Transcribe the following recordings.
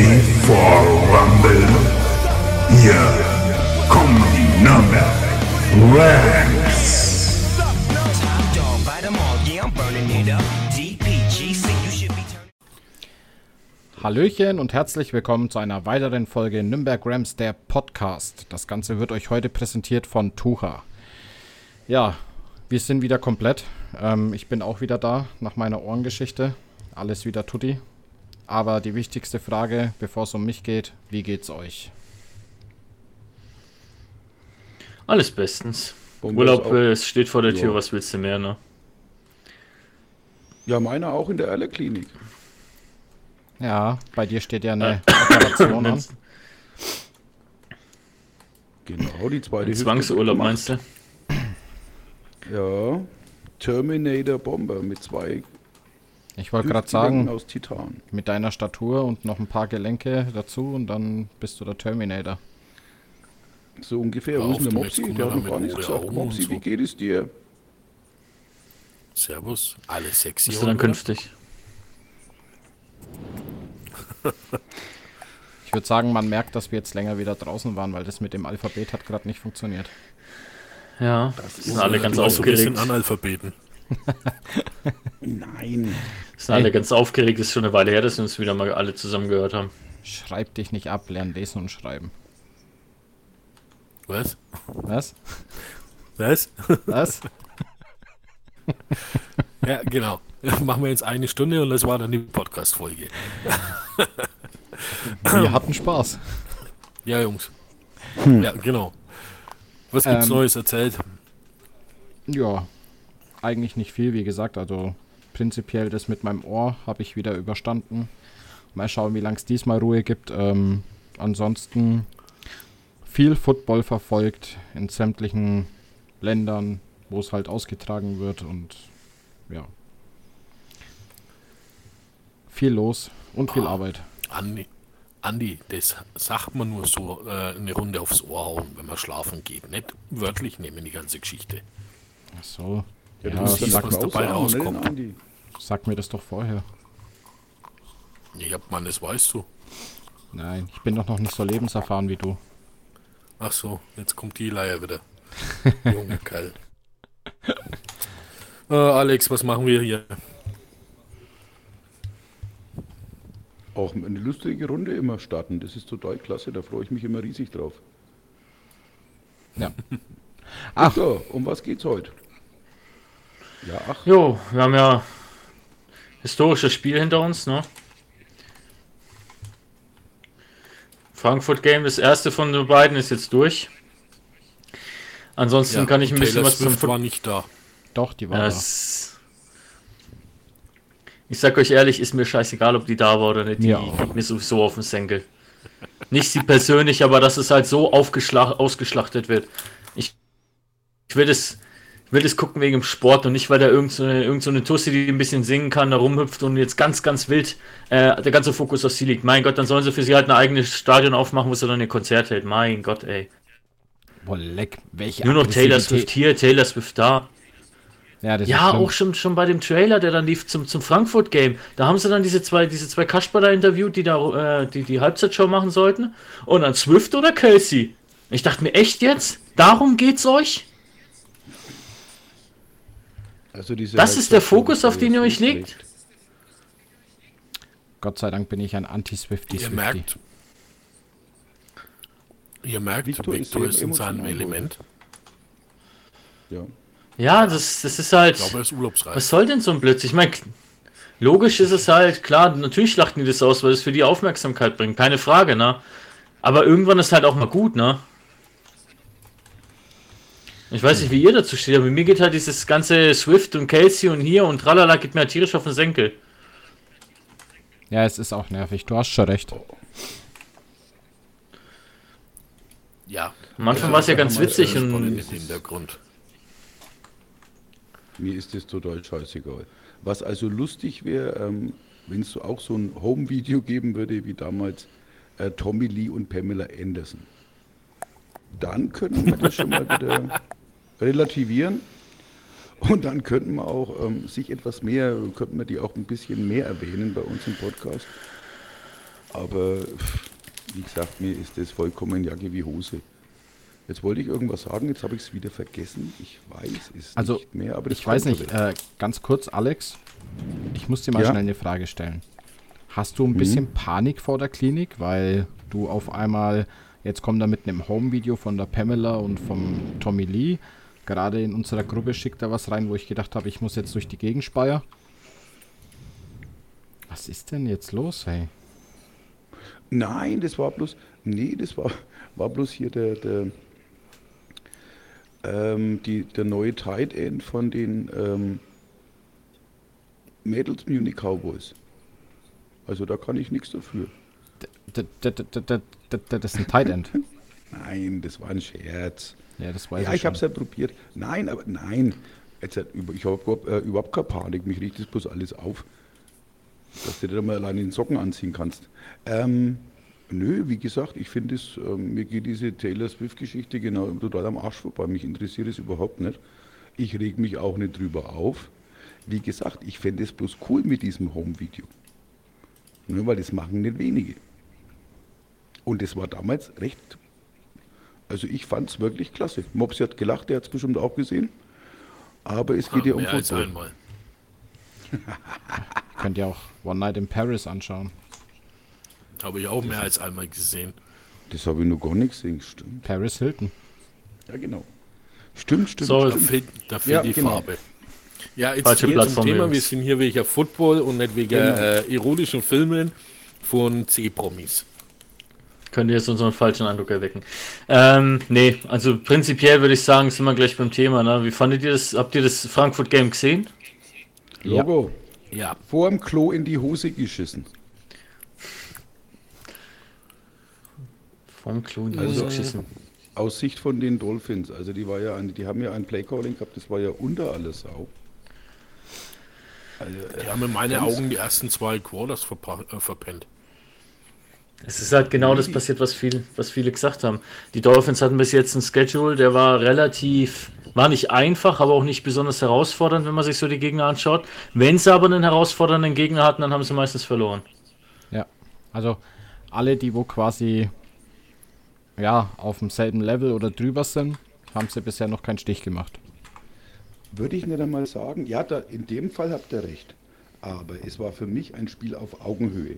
ready for Rumble? Hier kommen die be turning. Hallöchen und herzlich willkommen zu einer weiteren Folge Nürnberg Rams, der Podcast. Das Ganze wird euch heute präsentiert von Tucha. Ja, wir sind wieder komplett. Ähm, ich bin auch wieder da nach meiner Ohrengeschichte. Alles wieder tutti. Aber die wichtigste Frage, bevor es um mich geht, wie geht's euch? Alles bestens. Bombe Urlaub äh, es steht vor der Tür, Ja. was willst du mehr, ne? Ja, meiner auch in der Erle-Klinik. Ja, bei dir steht ja eine Operation an. Genau, die zweite Zwangsurlaub meinst du? Ja. Terminator Bomber mit zwei Ich wollte gerade sagen, aus Titan. mit deiner Statur und noch ein paar Gelenke dazu und dann bist du der Terminator. So ungefähr. Wo ist der Mopsi? Der hat noch mit gar nichts gesagt. Mopsi, so. wie geht es dir? Servus, alles sexy. Bist du dann künftig? Ich würde sagen, man merkt, dass wir jetzt länger wieder draußen waren, weil das mit dem Alphabet hat gerade nicht funktioniert. Ja, sind alle ganz bisschen aufgeregt. Analphabeten. Nein. Sind alle ganz aufgeregt. Ist schon eine Weile her, dass wir uns wieder mal alle zusammen gehört haben. Schreib dich nicht ab, lern lesen und schreiben. Was? Was? Was? Was? Ja, genau. Machen wir jetzt eine Stunde und das war dann die Podcast-Folge. Wir hatten Spaß. Ja, Jungs. Ja, genau. Was gibt's Ähm, Neues erzählt? Ja, eigentlich nicht viel, wie gesagt. Also prinzipiell das mit meinem Ohr habe ich wieder überstanden. Mal schauen, wie lange es diesmal Ruhe gibt. Ähm, ansonsten viel Football verfolgt in sämtlichen Ländern, wo es halt ausgetragen wird und ja. Viel los und viel Ah. Arbeit. Andi, Andi, das sagt man nur so äh, eine Runde aufs Ohr hauen, wenn man schlafen geht. Nicht wörtlich nehmen die ganze Geschichte. Ach so. Ja, Ja, du musst dann was auch dabei rauskommt. ne? Sag mir das doch vorher. Ja, Mann, das weißt du. Nein, ich bin doch noch nicht so lebenserfahren wie du. Ach so, jetzt kommt die Leier wieder. Junge Kerl. Äh, Alex, was machen wir hier? Auch eine lustige Runde immer starten. Das ist total klasse. Da freue ich mich immer riesig drauf. Ja. Ach. So, um was geht's heute? Ja, ach. Jo, wir haben ja historisches Spiel hinter uns, ne? Frankfurt Game, das erste von den beiden ist jetzt durch. Ansonsten kann ich ein bisschen Taylor was zum Swift war Football. nicht da. Doch, die war da. Ich sag euch ehrlich, ist mir scheißegal, ob die da war oder nicht. Die Mir auch. geht mir sowieso auf den Senkel. Nicht sie persönlich, aber dass es halt so ausgeschlachtet wird. Ich, ich will das. Will das gucken wegen dem Sport und nicht, weil da irgend so eine, irgend so eine Tussi, die ein bisschen singen kann, da rumhüpft und jetzt ganz, ganz wild äh, der ganze Fokus auf sie liegt. Mein Gott, dann sollen sie für sie halt ein eigenes Stadion aufmachen, wo sie dann ihr Konzert hält. Mein Gott, ey. Boah, leck, welche Nur noch Taylor. Swift hier, Taylor Swift da. Ja, Ja, auch schon, schon bei dem Trailer, der dann lief zum, zum Frankfurt-Game. Da haben sie dann diese zwei, diese zwei Kasper da interviewt, die da äh, die, die Halbzeitshow machen sollten. Und dann Swift oder Kelsey. Ich dachte mir, echt jetzt? Darum geht's euch? Also diese Das ist der Fokus, auf den ihr euch legt? Gott sei Dank bin ich ein Anti-Swifty. Ihr merkt, ihr merkt, Victor Victor, ist ist, in seinem Element. Ja. Ja, das, das ist halt. Ich glaube, er ist urlaubsreif. Was soll denn so ein Blödsinn? Ich meine, logisch ist es halt, klar, natürlich schlachten die das aus, weil es für die Aufmerksamkeit bringt, keine Frage, ne? Aber irgendwann ist halt auch mal gut, ne? Ich weiß nicht, wie ihr dazu steht, aber mir geht halt dieses ganze Swift und Kelsey und hier und tralala geht mir halt tierisch auf den Senkel. Ja, es ist auch nervig. Du hast schon recht. Ja. Am Anfang war es ja ganz witzig und im Hintergrund. Mir ist das total scheißegal. Was also lustig wäre, ähm, wenn es so auch so ein Home-Video geben würde, wie damals äh, Tommy Lee und Pamela Anderson. Dann könnten wir das schon mal wieder relativieren. Und dann könnten wir auch ähm, sich etwas mehr, könnten wir die auch ein bisschen mehr erwähnen bei uns im Podcast. Aber wie gesagt, mir ist das vollkommen Jacke wie Hose. Jetzt wollte ich irgendwas sagen, jetzt habe ich es wieder vergessen. Ich weiß es Also, nicht mehr, aber ich weiß nicht, äh, ganz kurz, Alex, ich muss dir mal Ja? schnell eine Frage stellen. Hast du ein bisschen Panik vor der Klinik, weil du auf einmal, jetzt kommt da mit einem Home-Video von der Pamela und vom Tommy Lee, gerade in unserer Gruppe schickt da was rein, wo ich gedacht habe, ich muss jetzt durch die Gegend speier. Was ist denn jetzt los, hey? Nein, das war bloß, nee, das war, war bloß hier der, der, ähm, die, der neue Tight End von den ähm, Mädels Munich Cowboys. Also da kann ich nichts dafür. D- Das ist ein Tight End. Nein, das war ein Scherz. Ja, das weiß Ja, ich ich habe es ja probiert. Nein, aber nein. Jetzt, ich habe überhaupt, äh, überhaupt keine Panik. Mich riecht das bloß alles auf. Dass du dir da mal alleine den Socken anziehen kannst. Ähm, nö, wie gesagt, ich finde es, ähm, mir geht diese Taylor Swift-Geschichte genau total am Arsch vorbei. Mich interessiert es überhaupt nicht. Ich reg mich auch nicht drüber auf. Wie gesagt, ich fände es bloß cool mit diesem Home-Video. Ne, weil das machen nicht wenige. Und es war damals recht also ich fand es wirklich klasse. Mopsi hat gelacht, der hat es bestimmt auch gesehen. Aber es geht ja um Mehr als Football. einmal. Könnt ihr auch One Night in Paris anschauen. Habe ich auch mehr als einmal gesehen. Das habe ich noch gar nicht gesehen. Stimmt. Paris Hilton. Ja, genau. Stimmt, stimmt. So, Da stimmt. fehlt, da fehlt Ja, die genau. Farbe. Ja, jetzt Falsche hier zum Thema. Wir sind hier wegen Football und nicht wegen Genau. äh, erotischen Filmen von C-Promis. Könnte jetzt unseren falschen Eindruck erwecken. Ähm, nee, also prinzipiell würde ich sagen, sind wir gleich beim Thema. Ne? Wie fandet ihr das? Habt ihr das Frankfurt Game gesehen? Logo. Ja, Vor dem Klo in die Hose geschissen. Vom Klon. Also- geschissen. Aus Sicht von den Dolphins. Also die war ja ein, die haben ja ein Playcalling gehabt, das war ja unter alles Sau. Also, die haben in meinen Augen die ersten zwei Quarters verpa- äh, verpennt. Es ist halt genau das passiert, was, viel, was viele gesagt haben. Die Dolphins hatten bis jetzt einen Schedule, der war relativ, war nicht einfach, aber auch nicht besonders herausfordernd, wenn man sich so die Gegner anschaut. Wenn sie aber einen herausfordernden Gegner hatten, dann haben sie meistens verloren. Ja, also alle, die wo quasi ja auf demselben Level oder drüber sind, haben sie bisher noch keinen Stich gemacht. Würde ich nicht einmal sagen, ja, da, in dem Fall habt ihr recht. Aber es war für mich ein Spiel auf Augenhöhe.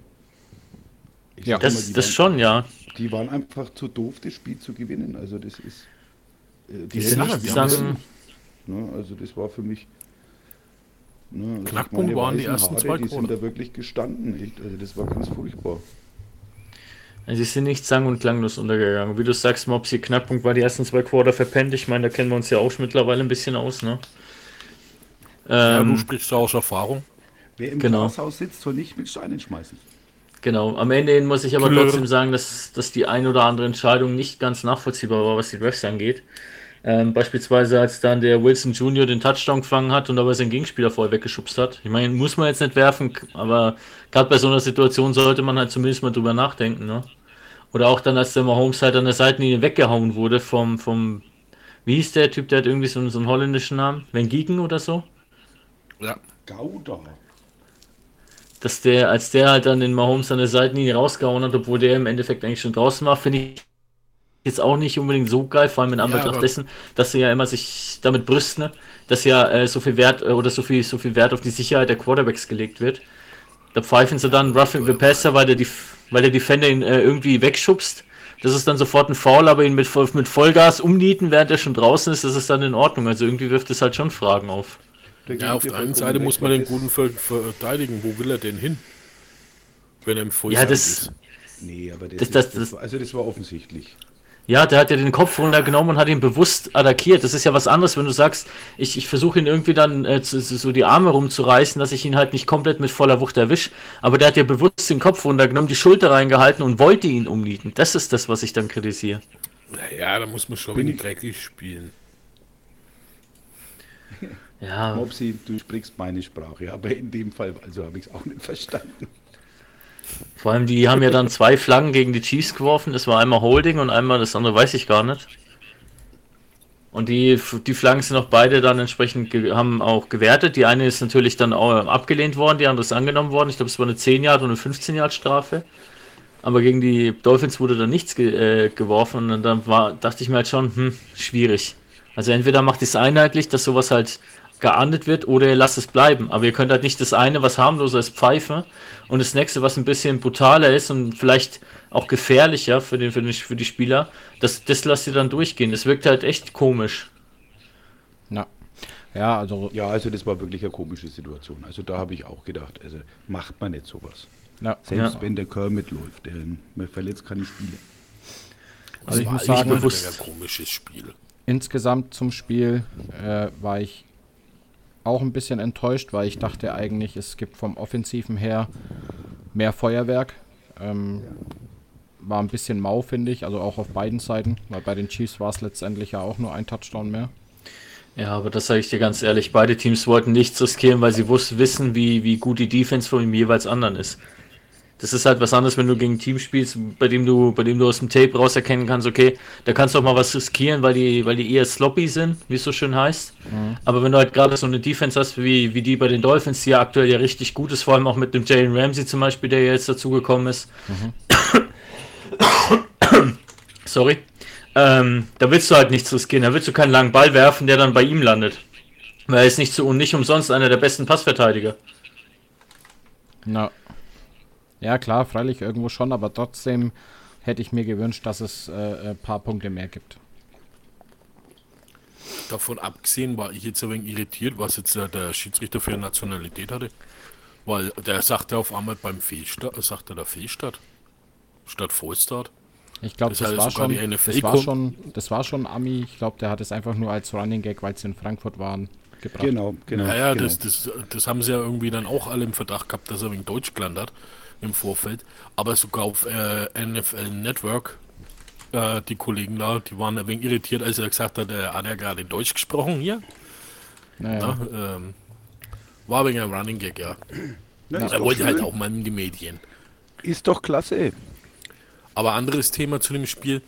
Ich Ja. Das, die das waren- schon, ja. Die waren einfach zu doof, das Spiel zu gewinnen. Also das ist. äh, Die, sind nicht- können. Ne, also das war für mich. Ne, also Knackpunkt meine waren die ersten zwei Die sind Quarter. da wirklich gestanden. Echt. Also das war ganz furchtbar. Also sie sind nicht sang- und klanglos untergegangen. Wie du sagst, Mopsi, Knackpunkt war die ersten zwei Quarter verpennt. Ich meine, da kennen wir uns ja auch schon mittlerweile ein bisschen aus, ne? Ja, du Ähm, sprichst da aus Erfahrung. Wer im Genau. Glashaus sitzt, soll nicht mit Steinen schmeißen. Genau. Am Ende hin muss ich aber Klirr. trotzdem sagen, dass, dass die ein oder andere Entscheidung nicht ganz nachvollziehbar war, was die Refs angeht. Ähm, beispielsweise, als dann der Wilson Jr. den Touchdown gefangen hat und dabei seinen Gegenspieler vorher weggeschubst hat. Ich meine, muss man jetzt nicht werfen, aber gerade bei so einer Situation sollte man halt zumindest mal drüber nachdenken. Ne? Oder auch dann, als der Mahomes halt an der Seitenlinie weggehauen wurde vom, vom wie hieß der Typ, der hat irgendwie so, einen- so einen holländischen Namen? Van Gieken oder so? Ja. Gouda. Dass der, als der halt dann den Mahomes an der Seitenlinie rausgehauen hat, obwohl der im Endeffekt eigentlich schon draußen war, finde ich jetzt auch nicht unbedingt so geil, vor allem in Anbetracht aber- dessen, dass sie ja immer sich damit brüsten, ne, dass ja äh, so viel Wert äh, oder so viel, so viel Wert auf die Sicherheit der Quarterbacks gelegt wird. Da pfeifen sie dann Roughing the Passer, weil der, die, weil der Defender ihn äh, irgendwie wegschubst. Das ist dann sofort ein Foul, aber ihn mit, mit Vollgas umnieten, während er schon draußen ist, das ist dann in Ordnung. Also irgendwie wirft es halt schon Fragen auf. Ja, auf der einen Seite muss man den Guten ver verteidigen. Wo will er denn hin? Wenn er im Vollsang Ja, das- ist. Nee, aber das, Das- ist, das- also das war offensichtlich. Ja, der hat ja den Kopf runtergenommen und hat ihn bewusst attackiert. Das ist ja was anderes, wenn du sagst, ich, ich versuche ihn irgendwie dann äh, zu, so die Arme rumzureißen, dass ich ihn halt nicht komplett mit voller Wucht erwische. Aber der hat ja bewusst den Kopf runtergenommen, die Schulter reingehalten und wollte ihn umnieten. Das ist das, was ich dann kritisiere. Naja, da muss man schon wenig dreckig spielen. Ja, Mopsi, du sprichst meine Sprache, aber in dem Fall, also habe ich es auch nicht verstanden. vor allem die haben ja dann zwei Flaggen gegen die Chiefs geworfen. Das war einmal Holding und einmal das andere weiß ich gar nicht. Und die, die Flaggen sind auch beide dann entsprechend haben auch gewertet. Die eine ist natürlich dann auch abgelehnt worden, die andere ist angenommen worden. Ich glaube, es war eine 10 Yard und eine 15 Yard Strafe. aber gegen die Dolphins wurde da nichts ge äh, geworfen und dann war, dachte ich mir halt schon, hm, schwierig. Also entweder macht es einheitlich, dass sowas halt geahndet wird, oder ihr lasst es bleiben. Aber ihr könnt halt nicht das eine, was harmloser ist, Pfeife und das nächste, was ein bisschen brutaler ist und vielleicht auch gefährlicher für, den, für, den, für die Spieler, das, das lasst ihr dann durchgehen. Das wirkt halt echt komisch. Na. Ja, also, Ja, also das war wirklich eine komische Situation. Also da habe ich auch gedacht, also macht man nicht sowas. ja. Selbst Ja. wenn der Kerr mitläuft, der, man verletzt keine Spiele. Also ich war muss sagen, ein komisches Spiel. insgesamt zum Spiel äh, war ich auch ein bisschen enttäuscht, weil ich dachte eigentlich, es gibt vom Offensiven her mehr Feuerwerk. Ähm, war ein bisschen mau, finde ich, also auch auf beiden Seiten, weil bei den Chiefs war es letztendlich ja auch nur ein Touchdown mehr. Ja, aber das sage ich dir ganz ehrlich. Beide Teams wollten nichts riskieren, weil sie wussten, wissen, wie, wie gut die Defense von dem jeweils anderen ist. Das ist halt was anderes, wenn du gegen ein Team spielst, bei dem du, bei dem du aus dem Tape raus erkennen kannst, okay, da kannst du auch mal was riskieren, weil die, weil die eher sloppy sind, wie es so schön heißt. Aber wenn du halt gerade so eine Defense hast, wie, wie die bei den Dolphins, die ja aktuell ja richtig gut ist, vor allem auch mit dem Jalen Ramsey zum Beispiel, der jetzt dazugekommen ist. Sorry. Ähm, da willst du halt nichts riskieren. Da willst du keinen langen Ball werfen, der dann bei ihm landet. Weil er ist nicht so und nicht umsonst einer der besten Passverteidiger. Na. Ja, klar, freilich irgendwo schon, aber trotzdem hätte ich mir gewünscht, dass es äh, ein paar Punkte mehr gibt. Davon abgesehen war ich jetzt ein wenig irritiert, was jetzt äh, der Schiedsrichter für eine Nationalität hatte. Weil der sagte auf einmal beim Fehlstart, sagt er der Fehlstart statt Vollstart. Ich glaube, Das das, war schon, das war kommt- schon, das war schon Ami. Ich glaube, der hat es einfach nur als Running Gag, weil sie in Frankfurt waren, gebracht. Genau, genau. Naja, genau. das, das, das haben sie ja irgendwie dann auch alle im Verdacht gehabt, dass er wegen Deutsch gelernt hat im Vorfeld. Aber sogar auf äh, NFL Network, äh, die Kollegen da, die waren ein wenig irritiert, als er gesagt hat, er hat ja gerade Deutsch gesprochen hier. Naja, Ja, ähm, war wegen ein Running Gag, ja. Ist Er wollte halt schön. auch mal in die Medien. Ist doch klasse. Aber anderes Thema zu dem Spiel.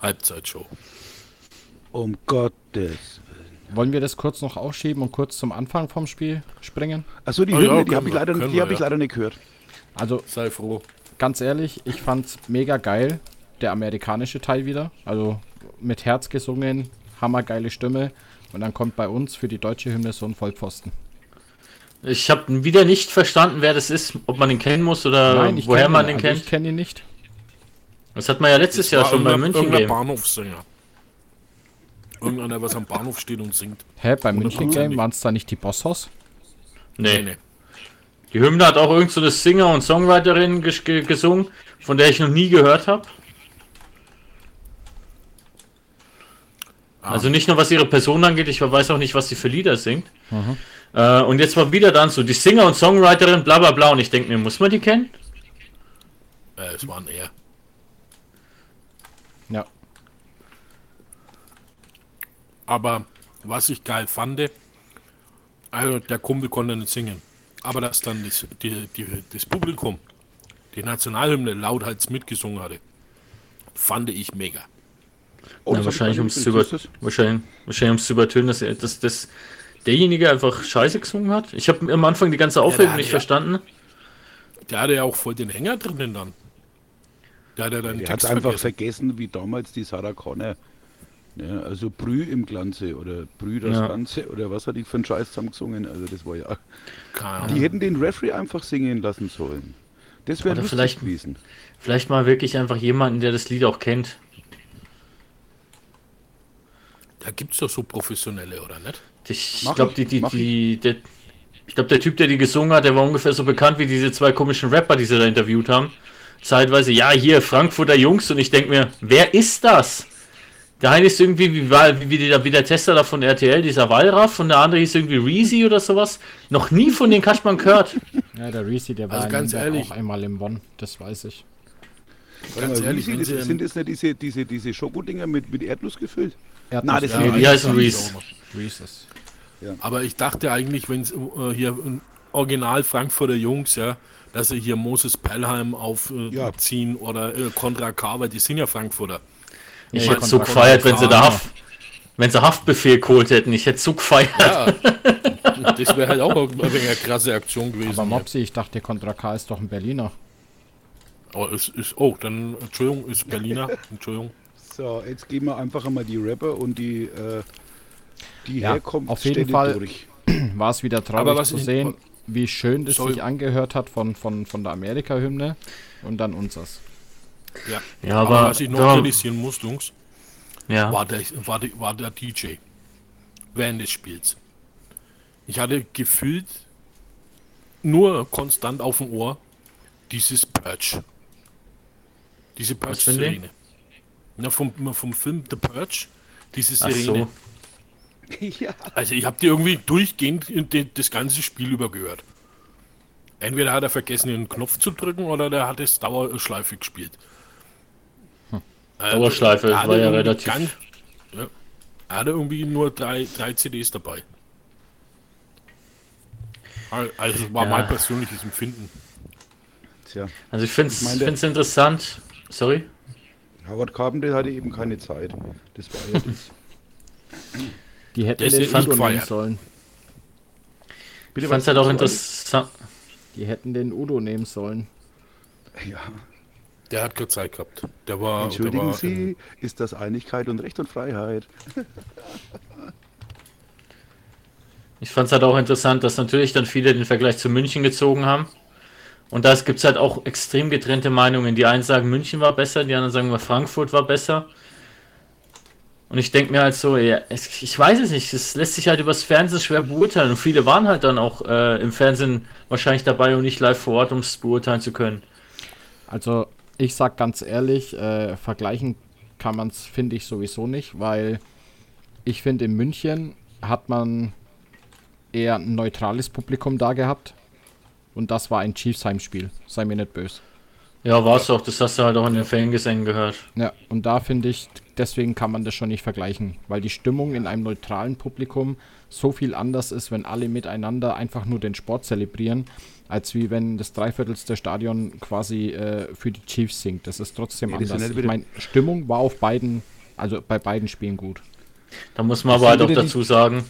Halbzeitshow. Um Gottes. wollen wir das kurz noch aufschieben und kurz zum Anfang vom Spiel springen? Achso, die Hymne, ja, die habe ich, wir, leider, können die wir, hab ich leider nicht gehört. Also Sei froh. ganz ehrlich, ich fand's mega geil, der amerikanische Teil wieder. Also mit Herz gesungen, hammergeile Stimme. Und dann kommt bei uns für die deutsche Hymne so ein Vollpfosten. Ich habe wieder nicht verstanden, wer das ist, ob man ihn kennen muss oder Nein, ich woher man ihn, den also kennt. Ich kenne ihn nicht. Das hat man ja letztes Jahr War schon bei München Game. Bahnhofssänger. Irgendeiner, was am Bahnhof steht und singt. Hä, beim München Game waren es da nicht die Bosshaus? Nee. Die Hymne hat auch irgend so eine Singer und Songwriterin ges ge gesungen, von der ich noch nie gehört habe. Also nicht nur was ihre Person angeht, ich weiß auch nicht, was sie für Lieder singt. Äh, und jetzt war wieder dann so die Singer und Songwriterin, bla bla bla. Und ich denke mir, muss man die kennen? Äh, es waren eher. Ja. Aber was ich geil fand, also der Kumpel konnte nicht singen. Aber dass dann das, die, die, das Publikum die Nationalhymne lauthals mitgesungen hatte, fand ich mega. Oh, Ja, wahrscheinlich, ums nicht zu über wahrscheinlich, wahrscheinlich ums zu übertönen, dass, er- dass, dass derjenige einfach scheiße gesungen hat. Ich habe am Anfang die ganze Aufregung der nicht ja- verstanden. Der hatte ja auch voll den Hänger drinnen dann. Der hat ja dann Der hat einfach vergessen. vergessen, wie damals die Sarah Connor. Ja, also Brü im Glanze oder Brü das Ja. Ganze oder was hat die für einen Scheiß zusammengesungen? Also das war ja. Keine. Die hätten den Referee einfach singen lassen sollen. Das wäre vielleicht- gewesen. Vielleicht mal wirklich einfach jemanden, der das Lied auch kennt. Da gibt es doch so professionelle, oder nicht? Ich glaube, ich, die, die, die, der, ich glaube, der Typ, der die gesungen hat, der war ungefähr so bekannt wie diese zwei komischen Rapper, die sie da interviewt haben. Zeitweise, ja, hier, Frankfurter Jungs, und ich denke mir, wer ist das? Der eine ist irgendwie wie, wie, der, wie der Tester da von RTL, dieser Wallraff, und der andere hieß irgendwie Reezy oder sowas. Noch nie von den Kaschmann gehört. Ja, der Reese, der war Also ganz ehrlich. auch einmal im Bonn, das weiß ich. Ganz mal, ehrlich, das, sie- sind das nicht diese, diese, diese Schokodinger mit, mit Erdnuss gefüllt? Erdnuss- Na, das Ja, die heißen Reese. auch noch. Reese's. Aber ich dachte eigentlich, wenn es äh, hier ein Original Frankfurter Jungs, ja, dass sie hier Moses Pelham aufziehen Ja. äh, ziehen oder äh, Contra K, weil die sind ja Frankfurter. Ich hätte so gefeiert, wenn sie da Haft, wenn sie Haftbefehl geholt hätten. Ich hätte so gefeiert. Ja, das wäre halt auch eine krasse Aktion gewesen. Aber Mopsi, ich dachte, Contra K ist doch ein Berliner. Oh, ist, ist, oh, dann, Entschuldigung, ist Berliner. Entschuldigung. So, jetzt gehen wir einfach einmal die Rapper und die, äh, die Ja, auf jeden Fall. durch. War es wieder Aber traurig was zu sehen, wie schön das Soll- sich angehört hat von, von, von der Amerika-Hymne und dann unseres. Ja. Ja, aber, aber was ich noch da- kritisieren muss, Jungs, Ja. war der, war, der, war der DJ während des Spiels. Ich hatte gefühlt nur konstant auf dem Ohr dieses Purge. Diese? Purge-Sirene. Ja, vom, vom Film The Purge, diese Sirene. so. ja. Also ich habe die irgendwie durchgehend das ganze Spiel über gehört. Entweder hat er vergessen, den Knopf zu drücken oder der hat es Dauerschleife gespielt. Also, Dauerschleife, er war ja irgendwie relativ- ganz- ja, er hatte irgendwie nur drei, drei CDs dabei. Also war Ja. mein persönliches Empfinden. Tja, Also ich finde es interessant. Sorry? Howard Carpenter hatte eben keine Zeit. Das war ja das. Die hätten ist den Udo nehmen sollen. Bitte, Ich fand es halt auch interessant. Die hätten den Udo nehmen sollen. Ja. Der hat keine Zeit gehabt. Der war. Der Entschuldigen war, Sie, ist das Einigkeit und Recht und Freiheit? Ich fand es halt auch interessant, dass natürlich dann viele den Vergleich zu München gezogen haben. Und da gibt es halt auch extrem getrennte Meinungen. Die einen sagen, München war besser, die anderen sagen, mal, Frankfurt war besser. Und ich denke mir halt so, ja, es, ich weiß es nicht, es lässt sich halt übers Fernsehen schwer beurteilen. Und viele waren halt dann auch äh, im Fernsehen wahrscheinlich dabei und nicht live vor Ort, um es beurteilen zu können. Also, ich sag ganz ehrlich, äh, vergleichen kann man es, finde ich, sowieso nicht, weil ich finde, in München hat man eher ein neutrales Publikum da gehabt. Und das war ein Chiefs Heimspiel. Sei mir nicht böse. Ja, war es auch, das hast du halt auch in den Fangesängen gehört. Ja, und da finde ich, deswegen kann man das schon nicht vergleichen, weil die Stimmung in einem neutralen Publikum so viel anders ist, wenn alle miteinander einfach nur den Sport zelebrieren, als wie wenn das Dreiviertelste Stadion quasi äh, für die Chiefs singt. Das ist trotzdem ist anders. Ich meine, Stimmung war auf beiden, also bei beiden Spielen gut. Da muss man Das aber halt auch dazu sagen,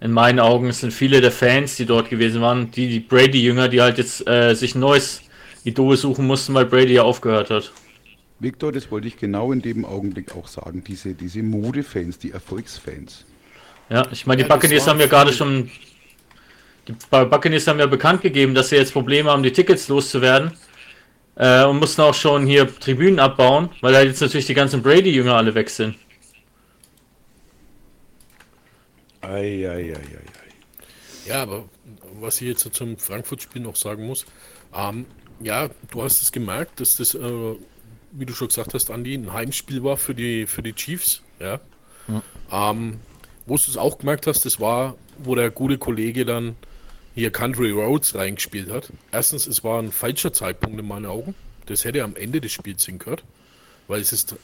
in meinen Augen sind viele der Fans, die dort gewesen waren, die, die Brady-Jünger, die halt jetzt äh, sich ein neues Idol suchen mussten, weil Brady ja aufgehört hat. Victor, das wollte ich genau in dem Augenblick auch sagen. Diese, diese Modefans, die Erfolgsfans. Ja, ich meine, die Ja, Buccaneers haben ja gerade schon. Die Buccaneers haben ja bekannt gegeben, dass sie jetzt Probleme haben, die Tickets loszuwerden. Äh, und mussten auch schon hier Tribünen abbauen, weil da jetzt natürlich die ganzen Brady-Jünger alle weg sind. Eieieiei. Ja, aber was ich jetzt zum Frankfurt-Spiel noch sagen muss, ähm, ja, du hast es gemerkt, dass das, äh, wie du schon gesagt hast, Andi, ein Heimspiel war für die, für die Chiefs. Ja. Ähm, wo du es auch gemerkt hast, das war, wo der gute Kollege dann hier Country Roads reingespielt hat. Erstens, es war ein falscher Zeitpunkt in meinen Augen. Das hätte am Ende des Spiels hingehört, weil es ist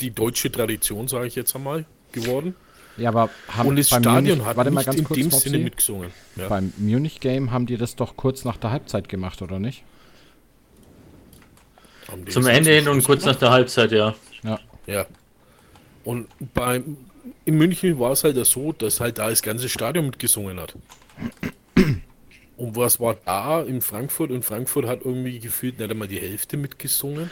die deutsche Tradition, sage ich jetzt einmal, geworden. Ja, aber haben Und das beim Stadion Munich, hat warte mal nicht ganz in kurz, dem. Sinne mitgesungen. Ja. Beim Munich-Game haben die das doch kurz nach der Halbzeit gemacht, oder nicht? Zum Ende hin und kurz nach der Halbzeit, ja. Ja. Ja. Und beim, in München war es halt so, dass halt da das ganze Stadion mitgesungen hat. Und was war da in Frankfurt? Und Frankfurt hat irgendwie gefühlt nicht einmal die Hälfte mitgesungen.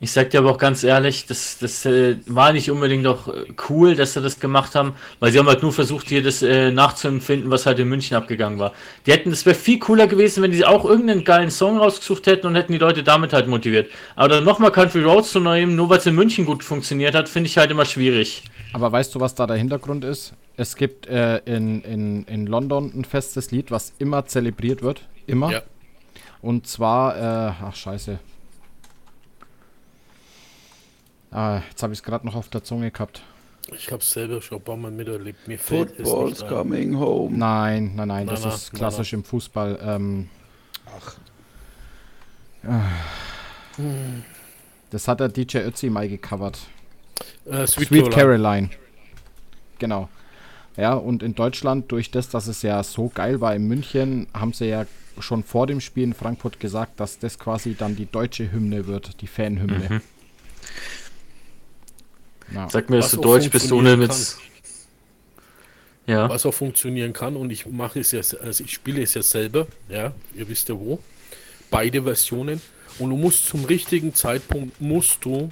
Ich sag dir aber auch ganz ehrlich, das, das äh, war nicht unbedingt auch äh, cool, dass sie das gemacht haben, weil sie haben halt nur versucht, hier das äh, nachzuempfinden, was halt in München abgegangen war. Die hätten, es wäre viel cooler gewesen, wenn die auch irgendeinen geilen Song rausgesucht hätten und hätten die Leute damit halt motiviert. Aber dann nochmal Country Roads zu nehmen, nur weil es in München gut funktioniert hat, finde ich halt immer schwierig. Aber weißt du, was da der Hintergrund ist? Es gibt äh, in, in, in London ein festes Lied, was immer zelebriert wird. Immer. Ja. Und zwar, äh, ach scheiße. Ah, jetzt habe ich es gerade noch auf der Zunge gehabt. Ich habe es selber schon ein paar Mal miterlebt. Mir fällt Football's ein. coming home. Nein, nein, nein, das Na, na, ist na, klassisch im Fußball. Ähm, Ach, das hat der DJ Ötzi mal gecovert. Äh, Sweet, Sweet Caroline. Caroline. Genau. Ja, und in Deutschland, durch das, dass es ja so geil war in München, haben sie ja schon vor dem Spiel in Frankfurt gesagt, dass das quasi dann die deutsche Hymne wird, die Fanhymne. Mhm. Ja. Sag mir, dass du Deutsch bist ohne mit. Ja. was auch funktionieren kann und ich mache es ja, also ich spiele es ja selber, ja, ihr wisst ja wo. beide Versionen und du musst zum richtigen Zeitpunkt musst du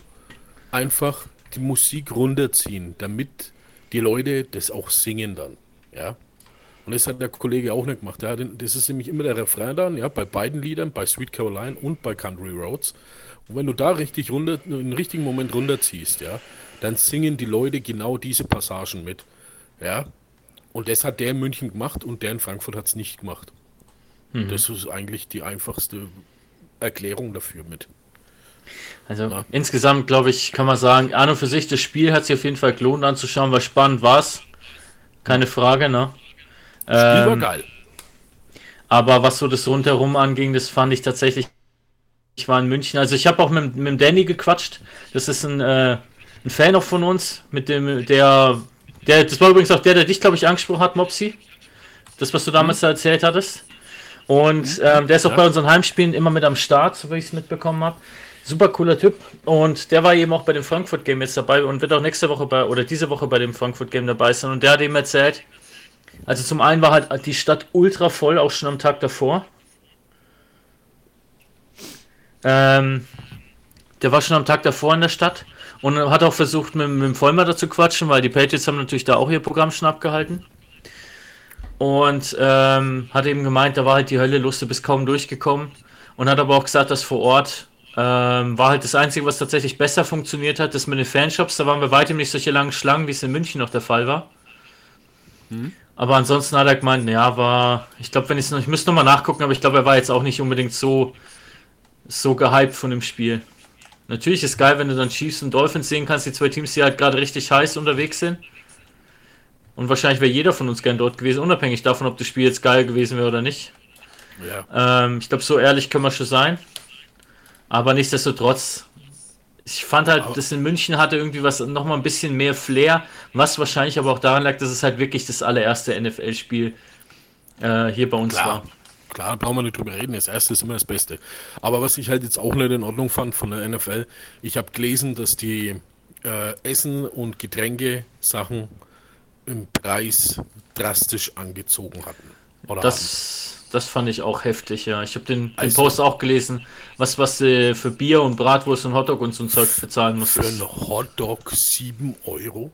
einfach die Musik runterziehen, damit die Leute das auch singen dann, ja. Und das hat der Kollege auch nicht gemacht. Ja, das ist nämlich immer der Refrain dann, ja, bei beiden Liedern, bei Sweet Caroline und bei Country Roads. Und wenn du da richtig runter, im richtigen Moment runterziehst, ja, dann singen die Leute genau diese Passagen mit. Ja. Und das hat der in München gemacht und der in Frankfurt hat es nicht gemacht. Mhm. Das ist eigentlich die einfachste Erklärung dafür mit. Also Ja. insgesamt, glaube ich, kann man sagen, an und für sich, das Spiel hat sich auf jeden Fall gelohnt anzuschauen, war spannend, war's. Keine Frage, ne? Spiel war Ähm, geil. Aber was so das rundherum anging, das fand ich tatsächlich. Ich war in München. Also ich habe auch mit, mit dem Danny gequatscht. Das ist ein, äh, ein Fan auch von uns, mit dem, der, der, das war übrigens auch der, der dich, glaube ich, angesprochen hat, Mopsi. Das, was du damals da erzählt hattest. Und ähm, der ist auch Ja. bei unseren Heimspielen immer mit am Start, so wie ich es mitbekommen habe. Super cooler Typ. Und der war eben auch bei dem Frankfurt Game jetzt dabei und wird auch nächste Woche bei, oder diese Woche bei dem Frankfurt Game dabei sein. Und der hat eben erzählt, also zum einen war halt die Stadt ultra voll, auch schon am Tag davor. Ähm, der war schon am Tag davor in der Stadt und hat auch versucht, mit, mit dem Vollmer zu quatschen, weil die Patriots haben natürlich da auch ihr Programm schon abgehalten. Und ähm, hat eben gemeint, da war halt die Hölle los, du bist kaum durchgekommen. Und hat aber auch gesagt, dass vor Ort ähm, war halt das Einzige, was tatsächlich besser funktioniert hat, das mit den Fanshops. Da waren bei weitem nicht solche langen Schlangen, wie es in München noch der Fall war. Aber ansonsten hat er gemeint, ja, war, ich glaube, wenn ich noch, ich müsste nochmal nachgucken, aber ich glaube, er war jetzt auch nicht unbedingt so, so gehypt von dem Spiel. Natürlich ist geil, wenn du dann Chiefs und Dolphins sehen kannst, die zwei Teams, die halt gerade richtig heiß unterwegs sind. Und wahrscheinlich wäre jeder von uns gern dort gewesen, unabhängig davon, ob das Spiel jetzt geil gewesen wäre oder nicht. Ja. Ähm, ich glaube, so ehrlich können wir schon sein. Aber nichtsdestotrotz, ich fand halt, Aber- das in München hatte irgendwie was nochmal ein bisschen mehr Flair, was wahrscheinlich aber auch daran lag, dass es halt wirklich das allererste NFL-Spiel äh, hier bei uns Klar, war. klar, brauchen wir nicht drüber reden. Das erste ist immer das Beste. Aber was ich halt jetzt auch nicht in Ordnung fand von der NFL, ich habe gelesen, dass die äh, Essen- und Getränke-Sachen im Preis drastisch angezogen hatten. Oder. Das, das fand ich auch heftig, ja. Ich habe den, den Also- Post auch gelesen, was, was du für Bier und Bratwurst und Hotdog und so ein Zeug bezahlen Für musstest. einen Hotdog 7 Euro.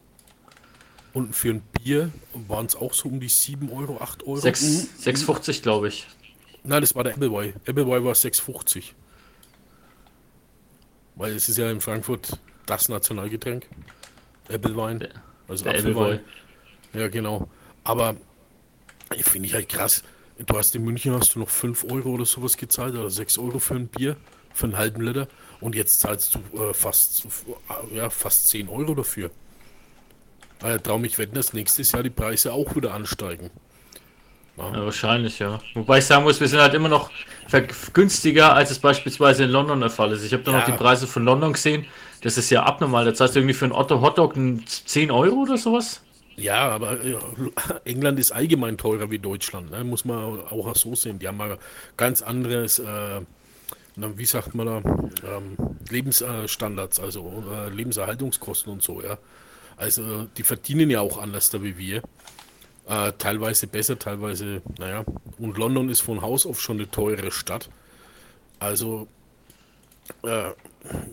Und für ein Bier waren es auch so um die 7 Euro, 8 Euro. 6 6,50 glaube ich. Nein, das war der Appleboy. Appleboy war 6,50. Weil es ist ja in Frankfurt das Nationalgetränk. Applewein. Also Der Apfelwein. Appleboy. Ja, genau. Aber finde ich halt krass. Du hast in München hast du noch 5 Euro oder sowas gezahlt oder 6 Euro für ein Bier, für einen halben Liter. Und jetzt zahlst du äh, fast, äh, ja, fast 10 Euro dafür. Äh, traum ich wetten, dass nächstes Jahr die Preise auch wieder ansteigen. Ja, wahrscheinlich, ja. Wobei ich sagen muss, wir sind halt immer noch günstiger, als es beispielsweise in London der Fall ist. Ich habe da noch Ja. die Preise von London gesehen. Das ist ja abnormal. Das heißt irgendwie für einen Otto Hotdog ein 10 Euro oder sowas? Ja, aber England ist allgemein teurer wie Deutschland, ne? muss man auch so sehen. Die haben mal ganz anderes, äh, wie sagt man da, ähm, Lebensstandards, also äh, Lebenserhaltungskosten und so, ja. Also die verdienen ja auch anders da wie wir. Äh, teilweise besser, teilweise, naja. Und London ist von Haus auf schon eine teure Stadt. Also, äh,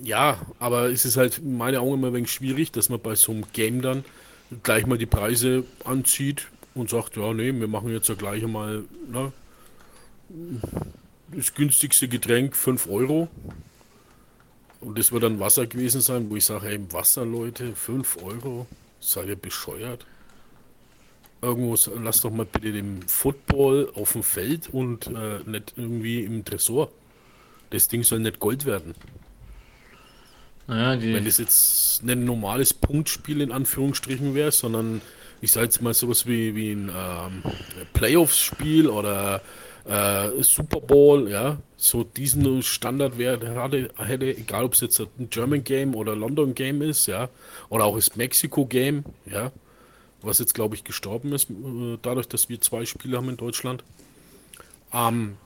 ja, aber es ist halt in meinen Augen immer ein wenig schwierig, dass man bei so einem Game dann gleich mal die Preise anzieht und sagt, ja, nee, wir machen jetzt ja gleich mal ne, das günstigste Getränk 5 Euro. Und das wird dann Wasser gewesen sein, wo ich sage, hey, Wasser, Leute, 5 Euro, seid ihr bescheuert? Irgendwo, lasst doch mal bitte den Football auf dem Feld und äh, nicht irgendwie im Tresor. Das Ding soll nicht Gold werden. Die, Wenn das jetzt nicht ein normales Punktspiel in Anführungsstrichen wäre, sondern ich sage jetzt mal sowas wie, wie ein ähm, Playoffs-Spiel oder äh, Super Bowl, ja, so diesen Standard wäre, hatte, hätte, egal ob es jetzt ein German Game oder London Game ist, ja, oder auch das Mexiko Game, ja, was jetzt glaube ich gestorben ist, äh, dadurch, dass wir zwei Spiele haben in Deutschland. Ähm,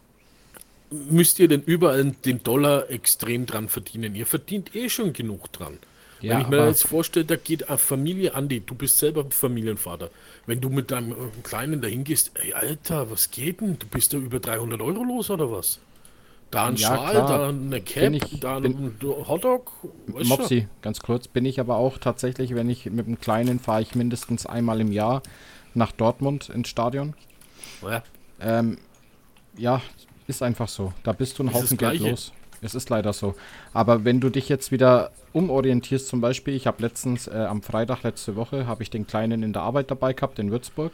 müsst ihr denn überall den Dollar extrem dran verdienen? Ihr verdient eh schon genug dran. Ja, Wenn ich mir jetzt vorstelle, da geht eine Familie an die, du bist selber Familienvater. Wenn du mit deinem äh, Kleinen dahin gehst, ey Alter, was geht denn? Du bist da über 300 Euro los oder was? Da ein Ja, Schal, klar. da eine Cap, ich- da ein Hotdog. Mopsi, ganz kurz, bin ich aber auch tatsächlich, wenn ich mit dem Kleinen fahre ich mindestens einmal im Jahr nach Dortmund ins Stadion. Ja. Ähm, ja, ist einfach so. Da bist du das Haufen Geld los. Es ist leider so. Aber wenn du dich jetzt wieder umorientierst, zum Beispiel, ich habe letztens äh, am Freitag letzte Woche, habe ich den Kleinen in der Arbeit dabei gehabt in Würzburg.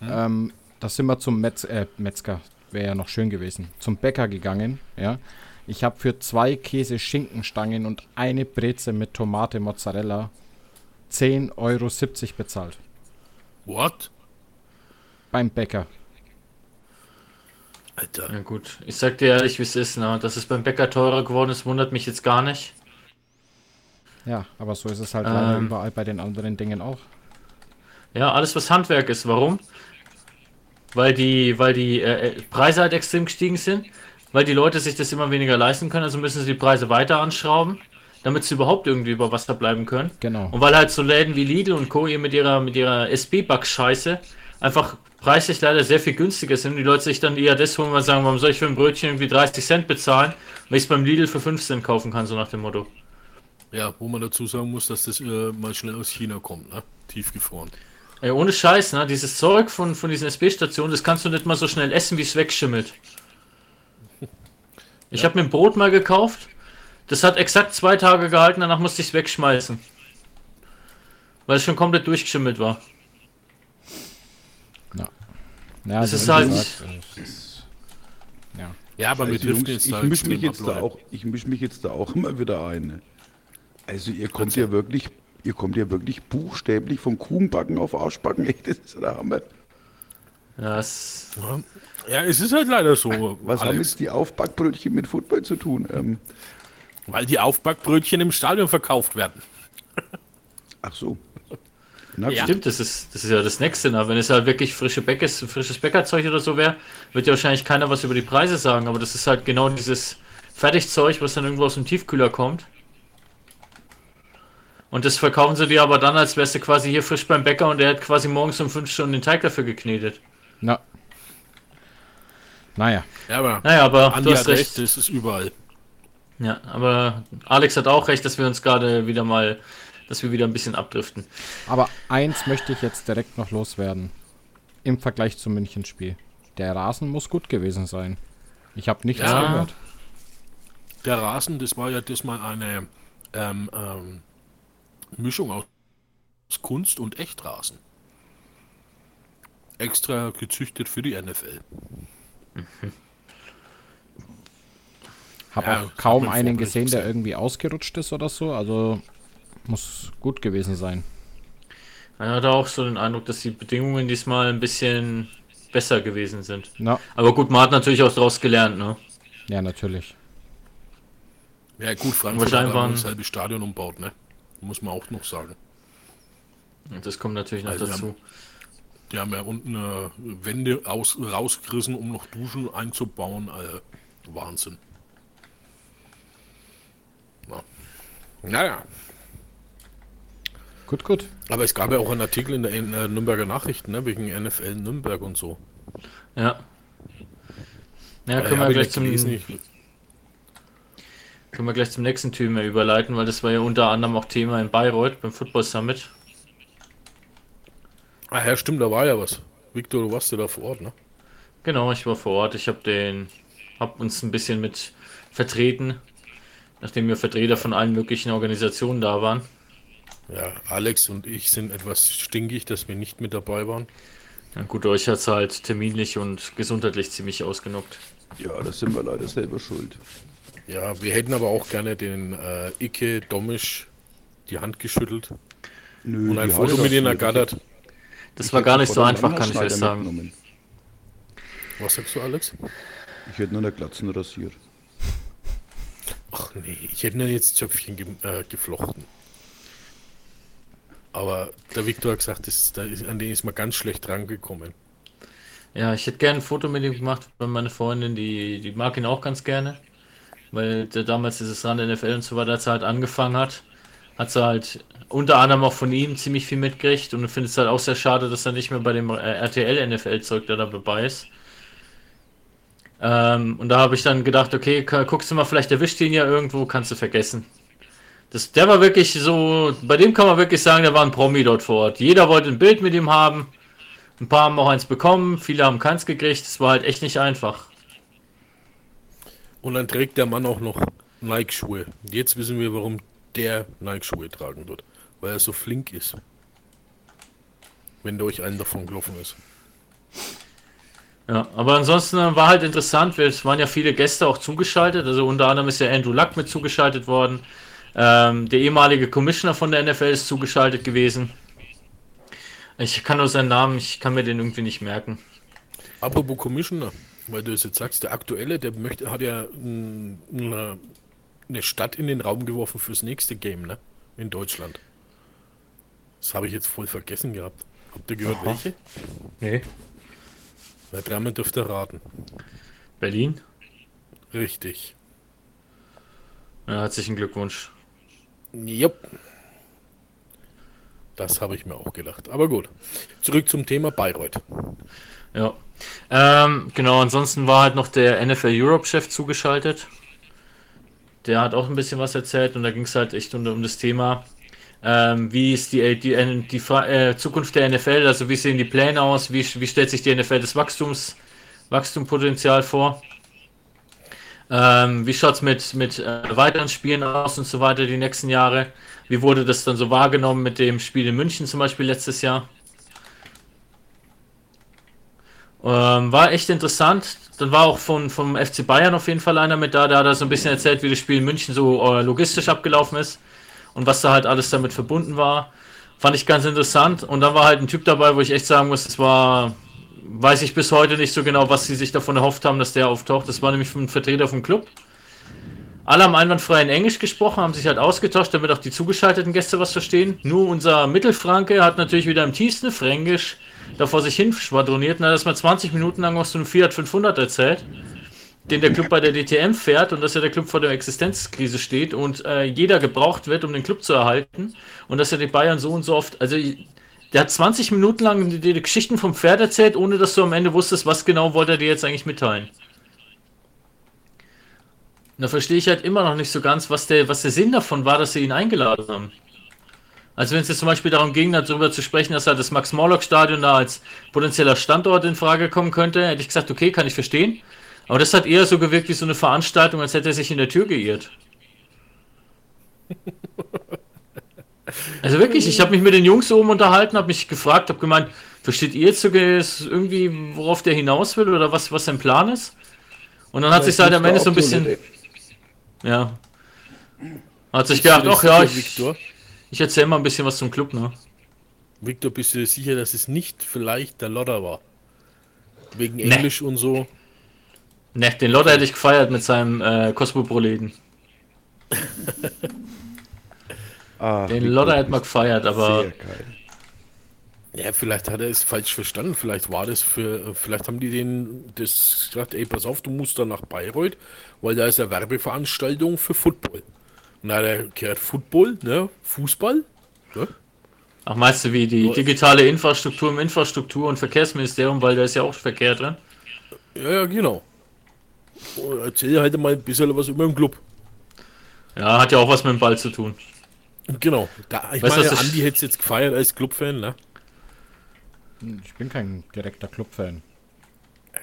Ähm, da sind wir zum Metz äh, Metzger, wäre ja noch schön gewesen, zum Bäcker gegangen. Ja, ich habe für zwei Käse-Schinkenstangen und eine Breze mit Tomate Mozzarella 10,70 Euro bezahlt What? beim Bäcker. Alter. Ja gut, ich sag dir ehrlich, wie es ist, ne? Dass es beim Bäcker teurer geworden ist, wundert mich jetzt gar nicht. Ja, aber so ist es halt Ähm. überall bei den anderen Dingen auch. Ja, alles was Handwerk ist. Warum? Weil die, weil die äh, äh, Preise halt extrem gestiegen sind, weil die Leute sich das immer weniger leisten können, also müssen sie die Preise weiter anschrauben, damit sie überhaupt irgendwie über Wasser bleiben können. Genau. Und weil halt so Läden wie Lidl und Co. hier mit ihrer, mit ihrer SB-Back-Scheiße einfach preislich leider sehr viel günstiger sind und die Leute sich dann eher das holen, weil sie sagen, warum soll ich für ein Brötchen irgendwie 30 Cent bezahlen, wenn ich es beim Lidl für 5 Cent kaufen kann, so nach dem Motto. Ja, wo man dazu sagen muss, dass das äh, mal schnell aus China kommt, ne? Tiefgefroren. Ey, ohne Scheiß, ne? Dieses Zeug von, von diesen SB-Stationen, das kannst du nicht mal so schnell essen, wie es wegschimmelt. Ich habe mir ein Brot mal gekauft. Das hat exakt zwei Tage gehalten, danach musste ich es wegschmeißen. Weil es schon komplett durchgeschimmelt war. Ja, Das also ist halt- es Ja. Ja, aber wir Also, dürfen Jungs, jetzt ich da mische mich jetzt da auch, ich mische mich jetzt da auch immer wieder ein. Ne? Also ihr kommt ja wirklich, ihr kommt ja wirklich buchstäblich vom Kuchenbacken auf Arschbacken. Echt, das ist der Hammer. Ja, es, Ja, es ist halt leider so, Was haben Alex, jetzt die Aufbackbrötchen mit Football zu tun? Ähm, weil die Aufbackbrötchen im Stadion verkauft werden. ach so. Na Ja. stimmt, das ist, das ist ja das Nächste. Ne? Wenn es halt wirklich frische Bäckes, frisches Bäckerzeug oder so wäre, wird ja wahrscheinlich keiner was über die Preise sagen. Aber das ist halt genau dieses Fertigzeug, was dann irgendwo aus dem Tiefkühler kommt. Und das verkaufen sie dir aber dann, als wärst du quasi hier frisch beim Bäcker und der hat quasi morgens um 5 Stunden den Teig dafür geknetet. Na. Naja, Ja, aber Naja, aber Andi du hast hat recht. recht, das ist überall. Ja, aber Alex hat auch recht, dass wir uns gerade wieder mal, dass wir wieder ein bisschen abdriften. aber eins möchte ich jetzt direkt noch loswerden. Im Vergleich zum Münchenspiel. Der Rasen muss gut gewesen sein. Ich habe nichts Ja. gehört. Der Rasen, das war ja diesmal eine ähm, ähm, Mischung aus Kunst und Echtrasen. Extra gezüchtet für die NFL. Habe Ja, auch kaum einen gesehen, der irgendwie ausgerutscht ist oder so. Also muss gut gewesen sein. Man hatte auch so den Eindruck, dass die Bedingungen diesmal ein bisschen besser gewesen sind. Na, Aber gut, man hat natürlich auch daraus gelernt, ne? ja, natürlich. Ja gut, Frankfurt hat waren- dasselbe Stadion umbaut, ne? Muss man auch noch sagen. Und das kommt natürlich noch Also, dazu. Die haben ja unten äh, Wände aus, rausgerissen, um noch Duschen einzubauen. Äh, Wahnsinn. Ja. Naja, Gut, gut. aber es gab ja auch einen Artikel in der äh, Nürnberger Nachrichten, ne, wegen NFL Nürnberg und so. Ja. Ja, können, hab wir ich gleich zum, können wir gleich zum nächsten Thema überleiten, weil das war ja unter anderem auch Thema in Bayreuth beim Football Summit. Ah ja, stimmt, da war ja was. Victor, du warst ja da vor Ort, ne? Genau, ich war vor Ort. Ich habe den, habe uns ein bisschen mit vertreten, nachdem wir Vertreter von allen möglichen Organisationen da waren. Ja, Alex und ich sind etwas stinkig, dass wir nicht mit dabei waren. Ja, gut, euch hat's halt terminlich und gesundheitlich ziemlich ausgenockt. Ja, das sind wir leider selber schuld. Ja, wir hätten aber auch gerne den äh, Icke Domisch die Hand geschüttelt Nö, und ein Foto mit ihnen du ergattert. Das Ich war gar nicht so einfach, kann ich euch sagen. mitgenommen. Was sagst du, Alex? Ich hätte nur eine Glatzen rasiert. Ach nee, ich hätte nur jetzt Zöpfchen ge äh, geflochten. Aber der Victor hat gesagt, das, da ist, an den ist man ganz schlecht rangekommen. Ja, ich hätte gerne ein Foto mit ihm gemacht, weil meine Freundin, die, die mag ihn auch ganz gerne. Weil der damals dieses Rand NFL und so weiter, als er halt angefangen hat, hat sie halt unter anderem auch von ihm ziemlich viel mitgekriegt und findet es halt auch sehr schade, dass er nicht mehr bei dem äh, RTL NFL-Zeug da dabei ist. Ähm, und da habe ich dann gedacht, okay, ka- guckst du mal, vielleicht erwischt ihn ja irgendwo, kannst du vergessen. Das, der war wirklich so, bei dem kann man wirklich sagen, der war ein Promi dort vor Ort. Jeder wollte ein Bild mit ihm haben. Ein paar haben auch eins bekommen, viele haben keins gekriegt. Es war halt echt nicht einfach. Und dann trägt der Mann auch noch Nike-Schuhe. Jetzt wissen wir, warum der Nike-Schuhe tragen wird. Weil er so flink ist. Wenn durch einen davon gelaufen ist. Ja, aber ansonsten war halt interessant, es waren ja viele Gäste auch zugeschaltet, also unter anderem ist ja Andrew Luck mit zugeschaltet worden. Ähm, der ehemalige Commissioner von der NFL ist zugeschaltet gewesen. Ich kann nur seinen Namen, ich kann mir den irgendwie nicht merken. Apropos Commissioner, weil du es jetzt sagst, der aktuelle, der möchte, hat ja eine, eine Stadt in den Raum geworfen fürs nächste Game, ne? In Deutschland. Das habe ich jetzt voll vergessen gehabt. Habt ihr gehört, welche? Nee. Na, dreimal dürft ihr raten. Berlin? Richtig. Ja, herzlichen Glückwunsch. Jupp. Das habe ich mir auch gedacht. Aber gut. Zurück zum Thema Bayreuth. Ja. Ähm, genau, ansonsten war halt noch der NFL Europe-Chef zugeschaltet. Der hat auch ein bisschen was erzählt und da ging es halt echt um, um das Thema, ähm, wie ist die, die, die, Fra- äh, Zukunft der NFL, also wie sehen die Pläne aus, wie, wie stellt sich die NFL das Wachstums, Wachstumspotenzial vor, ähm, wie schaut es mit, mit äh, weiteren Spielen aus und so weiter die nächsten Jahre, wie wurde das dann so wahrgenommen mit dem Spiel in München zum Beispiel letztes Jahr. Ähm, war echt interessant. Dann war auch von, vom FC Bayern auf jeden Fall einer mit da, der hat da so ein bisschen erzählt, wie das Spiel in München so äh, logistisch abgelaufen ist und was da halt alles damit verbunden war. Fand ich ganz interessant. Und dann war halt ein Typ dabei, wo ich echt sagen muss, das war, weiß ich bis heute nicht so genau, was sie sich davon erhofft haben, dass der auftaucht. Das war nämlich ein Vertreter vom Club. Alle haben einwandfrei in Englisch gesprochen, haben sich halt ausgetauscht, damit auch die zugeschalteten Gäste was verstehen. Nur unser Mittelfranke hat natürlich wieder im tiefsten Fränkisch da vor sich hin schwadroniert und hat erstmal 20 Minuten lang was zu einem Fiat 500 erzählt, den der Club bei der DTM fährt und dass ja der Club vor der Existenzkrise steht und äh, jeder gebraucht wird, um den Club zu erhalten und dass ja die Bayern so und so oft, also der hat 20 Minuten lang die, die Geschichten vom Pferd erzählt, ohne dass du am Ende wusstest, was genau wollte er dir jetzt eigentlich mitteilen. Und da verstehe ich halt immer noch nicht so ganz, was der, was der Sinn davon war, dass sie ihn eingeladen haben. Also wenn es jetzt zum Beispiel darum ging, darüber zu sprechen, dass halt das Max-Morlock-Stadion da als potenzieller Standort in Frage kommen könnte, hätte ich gesagt, okay, kann ich verstehen. Aber das hat eher so gewirkt wie so eine Veranstaltung, als hätte er sich in der Tür geirrt. Also wirklich, ich habe mich mit den Jungs oben unterhalten, habe mich gefragt, habe gemeint, versteht ihr jetzt irgendwie, worauf der hinaus will oder was, was sein Plan ist? Und dann hat sich halt am Ende so ein bisschen, ja, hat sich gedacht, ach ja, ich, Victor, ich erzähle mal ein bisschen was zum Club, ne? Victor, bist du dir sicher, dass es nicht vielleicht der Lodder war? Wegen Nee. Englisch und so. Ne, den Lotter hätte ich gefeiert mit seinem äh, Cosmoproleten. Ah, Den Lotter hätte man gefeiert, aber Sehr geil. Ja, vielleicht hat er es falsch verstanden. Vielleicht war das für, vielleicht haben die denen das gesagt, ey, pass auf, du musst da nach Bayreuth, weil da ist eine Werbeveranstaltung für Football. Und da hat er gehört, Football, ne, Fußball, ne? ach, meinst du wie die digitale Infrastruktur im Infrastruktur- und Verkehrsministerium, weil da ist ja auch Verkehr drin? Ja, ja, genau. Und erzähl halt mal ein bisschen was über den Club. Ja, hat ja auch was mit dem Ball zu tun. Genau. Da, ich Weißt meine, das- Andi hätte es jetzt gefeiert als Clubfan, ne? Ich bin kein direkter Clubfan.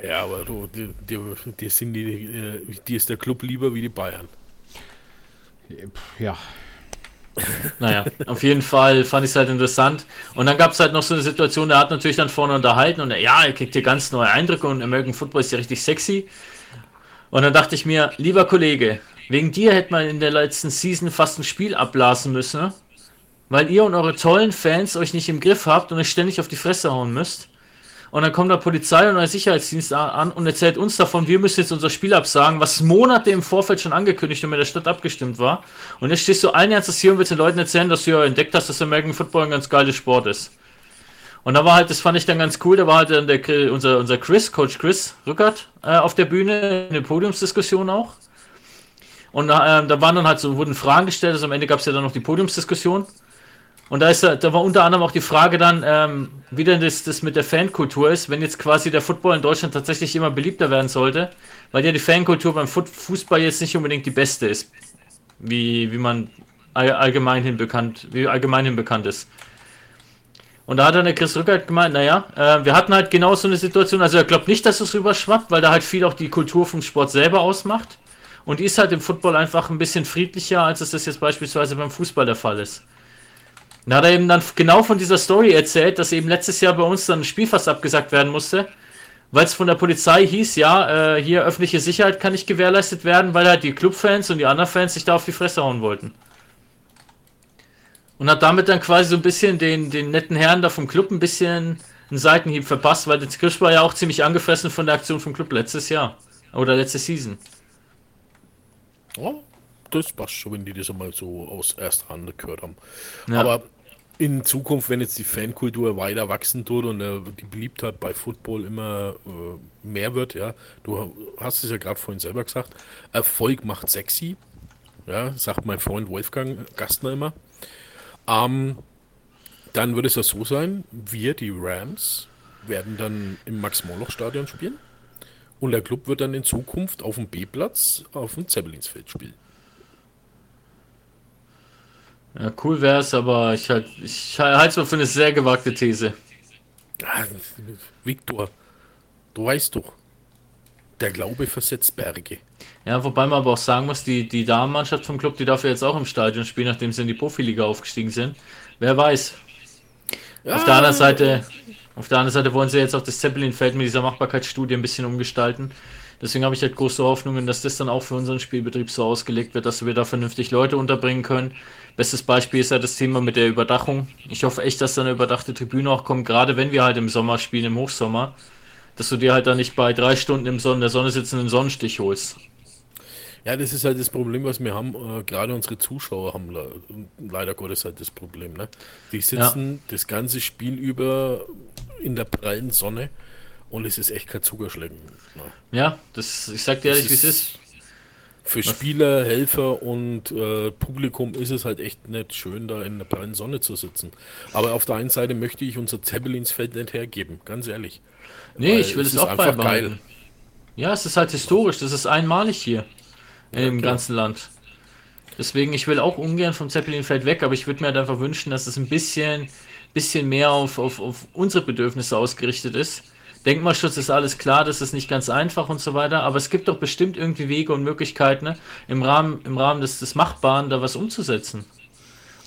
Ja, aber du, die, die, die sind die, äh, die ist der Club lieber wie die Bayern. Ja, Naja, auf jeden Fall fand ich es halt interessant. Und dann gab es halt noch so eine Situation, der hat natürlich dann vorne unterhalten und er, ja, er kriegt hier ganz neue Eindrücke und American Football ist ja richtig sexy. Und dann dachte ich mir, lieber Kollege, wegen dir hätte man in der letzten Season fast ein Spiel abblasen müssen, ne? weil ihr und eure tollen Fans euch nicht im Griff habt und euch ständig auf die Fresse hauen müsst. Und dann kommt da Polizei und euer Sicherheitsdienst an und erzählt uns davon, wir müssen jetzt unser Spiel absagen, was Monate im Vorfeld schon angekündigt und mit der Stadt abgestimmt war. Und jetzt stehst du allen Ernstes hier und willst den Leuten erzählen, dass du ja entdeckt hast, dass American Football ein ganz geiles Sport ist. Und da war halt, das fand ich dann ganz cool, da war halt dann der, unser, unser Chris, Coach Chris Rückert, äh, auf der Bühne, eine Podiumsdiskussion auch. Und da, ähm, da waren dann halt so, wurden Fragen gestellt, also am Ende gab es ja dann noch die Podiumsdiskussion. Und da, ist, ja- da war unter anderem auch die Frage dann, ähm, wie denn das, das mit der Fankultur ist, wenn jetzt quasi der Football in Deutschland tatsächlich immer beliebter werden sollte, weil ja die Fankultur beim Fußball jetzt nicht unbedingt die beste ist, wie, wie man all, allgemein hin bekannt, wie allgemein hin bekannt ist. Und da hat dann der Chris Rückert gemeint, naja, äh, wir hatten halt genau so eine Situation, also er glaubt nicht, dass es rüberschwappt, weil da halt viel auch die Kultur vom Sport selber ausmacht. Und die ist halt im Football einfach ein bisschen friedlicher, als es das jetzt beispielsweise beim Fußball der Fall ist. Und da hat er eben dann genau von dieser Story erzählt, dass eben letztes Jahr bei uns dann ein Spiel fast abgesagt werden musste, weil es von der Polizei hieß, ja, äh, hier öffentliche Sicherheit kann nicht gewährleistet werden, weil halt die Clubfans und die anderen Fans sich da auf die Fresse hauen wollten. Und hat damit dann quasi so ein bisschen den, den netten Herren da vom Club ein bisschen einen Seitenhieb verpasst, weil der Kirsch war ja auch ziemlich angefressen von der Aktion vom Club letztes Jahr. Oder letzte Season. Ja, das passt schon, wenn die das einmal so aus erster Hand gehört haben. Ja. Aber in Zukunft, wenn jetzt die Fankultur weiter wachsen tut und äh, die Beliebtheit bei Football immer äh, mehr wird, ja, du hast es ja gerade vorhin selber gesagt, Erfolg macht sexy, ja, sagt mein Freund Wolfgang Gastner immer. Ähm, dann wird es ja so sein, wir, die Rams, werden dann im Max-Morlock-Stadion spielen und der Club wird dann in Zukunft auf dem B-Platz auf dem Zeppelinsfeld spielen. Ja, cool wär's, aber ich halt, ich halte es mal für eine sehr gewagte These. Ah, Viktor, du weißt doch, der Glaube versetzt Berge. Ja, wobei man aber auch sagen muss, die, die Damenmannschaft vom Club, die darf ja jetzt auch im Stadion spielen, nachdem sie in die Profiliga aufgestiegen sind. Wer weiß. Auf der anderen Seite, auf der anderen Seite wollen sie jetzt auch das Zeppelin-Feld mit dieser Machbarkeitsstudie ein bisschen umgestalten. Deswegen habe ich halt große Hoffnungen, dass das dann auch für unseren Spielbetrieb so ausgelegt wird, dass wir da vernünftig Leute unterbringen können. Bestes Beispiel ist ja das Thema mit der Überdachung. Ich hoffe echt, dass da eine überdachte Tribüne auch kommt, gerade wenn wir halt im Sommer spielen, im Hochsommer. Dass du dir halt da nicht bei drei Stunden im Sonne, der Sonne sitzenden Sonnenstich holst. Ja, das ist halt das Problem, was wir haben. Äh, gerade unsere Zuschauer haben le leider Gottes halt das Problem. Ne? Die sitzen das ganze Spiel über in der prallen Sonne und es ist echt kein Zuckerschlecken. Ne? Ja, das, ich sag dir ehrlich, wie es ist-. Für Spieler, Helfer und äh, Publikum ist es halt echt nicht schön, da in der prallen Sonne zu sitzen. Aber auf der einen Seite möchte ich unser Zeppelinsfeld nicht hergeben, ganz ehrlich. Nee, Weil ich will es es auch beibehalten. geil. Ja, es ist halt historisch, das ist einmalig hier im klar. ganzen Land. Deswegen, ich will auch ungern vom Zeppelinfeld weg, aber ich würde mir halt einfach wünschen, dass es ein bisschen, bisschen mehr auf, auf, auf unsere Bedürfnisse ausgerichtet ist. Denkmalschutz ist alles klar, das ist nicht ganz einfach und so weiter, aber es gibt doch bestimmt irgendwie Wege und Möglichkeiten, ne, im Rahmen, im Rahmen des, des Machbaren da was umzusetzen.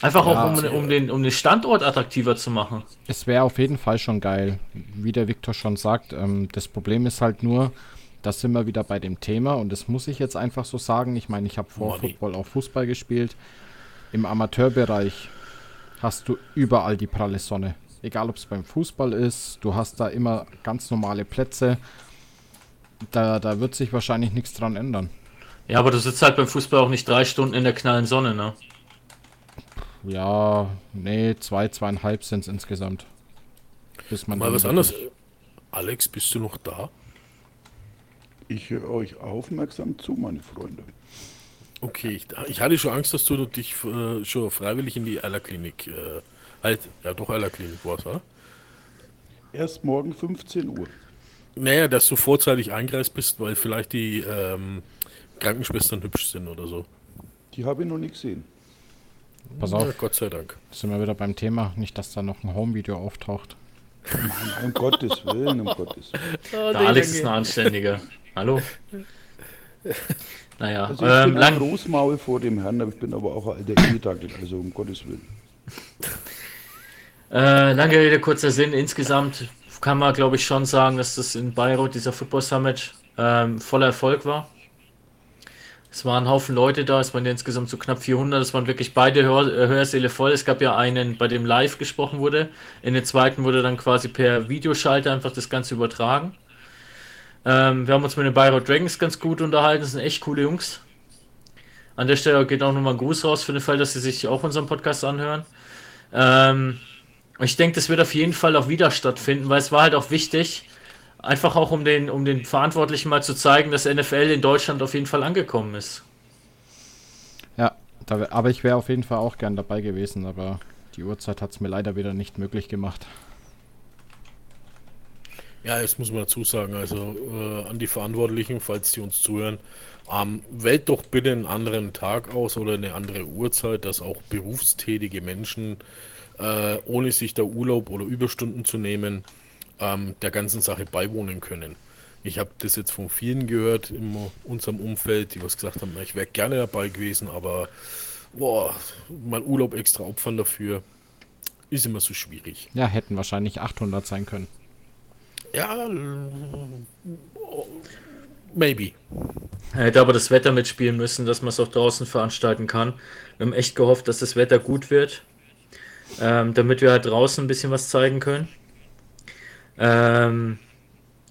Einfach auch, um, um, den, um den Standort attraktiver zu machen. Es wäre auf jeden Fall schon geil, wie der Viktor schon sagt. Ähm, das Problem ist halt nur, da sind wir wieder bei dem Thema und das muss ich jetzt einfach so sagen. Ich meine, ich habe vor Money. Football auch Fußball gespielt. Im Amateurbereich hast du überall die pralle Sonne. Egal ob es beim Fußball ist, du hast da immer ganz normale Plätze. Da, da wird sich wahrscheinlich nichts dran ändern. Ja, aber du sitzt halt beim Fußball auch nicht drei Stunden in der knallen Sonne, ne? Ja, nee, zwei, zweieinhalb sind es insgesamt. Bis man Mal was anderes. Alex, bist du noch da? Ich höre euch aufmerksam zu, meine Freunde. Okay, ich, ich hatte schon Angst, dass du dich äh, schon freiwillig in die Allerklinik, äh, halt, ja doch Allerklinik warst, oder? Erst morgen 15 Uhr. Naja, dass du vorzeitig eingereist bist, weil vielleicht die ähm, Krankenschwestern hübsch sind oder so. Die habe ich noch nicht gesehen. Pass Ja, auf, Gott sei Dank. sind wir wieder beim Thema. Nicht, dass da noch ein Home-Video auftaucht. Um Gottes Willen, um Gottes Willen. Der Alex ist ein Anständiger. Hallo? Naja, Also ich ähm, bin ein lang, Großmaul vor dem Herrn, aber ich bin aber auch ein alter Ehetagel, also um Gottes Willen. äh, lange Rede, kurzer Sinn. Insgesamt kann man, glaube ich, schon sagen, dass das in Bayreuth, dieser Football Summit, ähm, voller Erfolg war. Es waren ein Haufen Leute da, es waren ja insgesamt so knapp 400, es waren wirklich beide Hör äh, Hörsäle voll. Es gab ja einen, bei dem live gesprochen wurde. In den zweiten wurde dann quasi per Videoschalter einfach das Ganze übertragen. Ähm, wir haben uns mit den Bayreuth Dragons ganz gut unterhalten, das sind echt coole Jungs. An der Stelle geht auch nochmal ein Gruß raus für den Fall, dass sie sich auch unseren Podcast anhören. Ähm, ich denke, das wird auf jeden Fall auch wieder stattfinden, weil es war halt auch wichtig, einfach auch um den, um den Verantwortlichen mal zu zeigen, dass NFL in Deutschland auf jeden Fall angekommen ist. Ja, da, aber ich wäre auf jeden Fall auch gern dabei gewesen, aber Die Uhrzeit hat es mir leider wieder nicht möglich gemacht. Ja, jetzt muss man dazu sagen, also äh, an die Verantwortlichen, falls die uns zuhören, ähm, wählt doch bitte einen anderen Tag aus oder eine andere Uhrzeit, dass auch berufstätige Menschen, äh, ohne sich da Urlaub oder Überstunden zu nehmen, ähm, der ganzen Sache beiwohnen können. Ich habe das jetzt von vielen gehört in unserem Umfeld, die was gesagt haben, ich wäre gerne dabei gewesen, aber boah, mein Urlaub extra opfern dafür ist immer so schwierig. Ja, hätten wahrscheinlich 800 sein können. Ja, maybe. Er hätte aber das Wetter mitspielen müssen, dass man es auch draußen veranstalten kann. Wir haben echt gehofft, dass das Wetter gut wird, ähm, damit wir halt draußen ein bisschen was zeigen können. Ähm,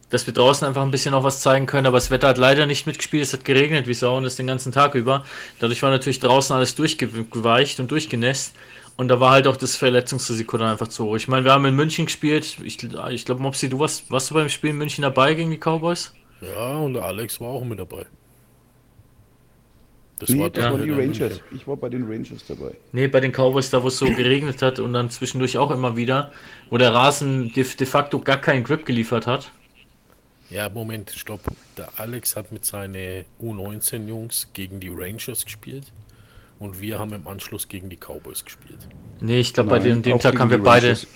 dass wir draußen einfach ein bisschen auch was zeigen können, aber das Wetter hat leider nicht mitgespielt, es hat geregnet wie Sau und das den ganzen Tag über. Dadurch war natürlich draußen alles durchgeweicht und durchgenässt und da war halt auch das Verletzungsrisiko dann einfach zu hoch. Ich meine, wir haben in München gespielt, ich, ich glaube, Mopsi, du warst, warst du beim Spiel in München dabei gegen die Cowboys? Ja, und Alex war auch mit dabei. Das nee, war, das ja. waren die Rangers. Ich war bei den Rangers dabei. Nee, bei den Cowboys, da wo es so geregnet hat und dann zwischendurch auch immer wieder, wo der Rasen de, de facto gar keinen Grip geliefert hat. Ja, Moment, stopp. Der Alex hat mit seinen U19-Jungs gegen die Rangers gespielt und wir haben im Anschluss gegen die Cowboys gespielt. Nee, ich glaube, bei Nein, dem, dem Tag haben wir beide. Es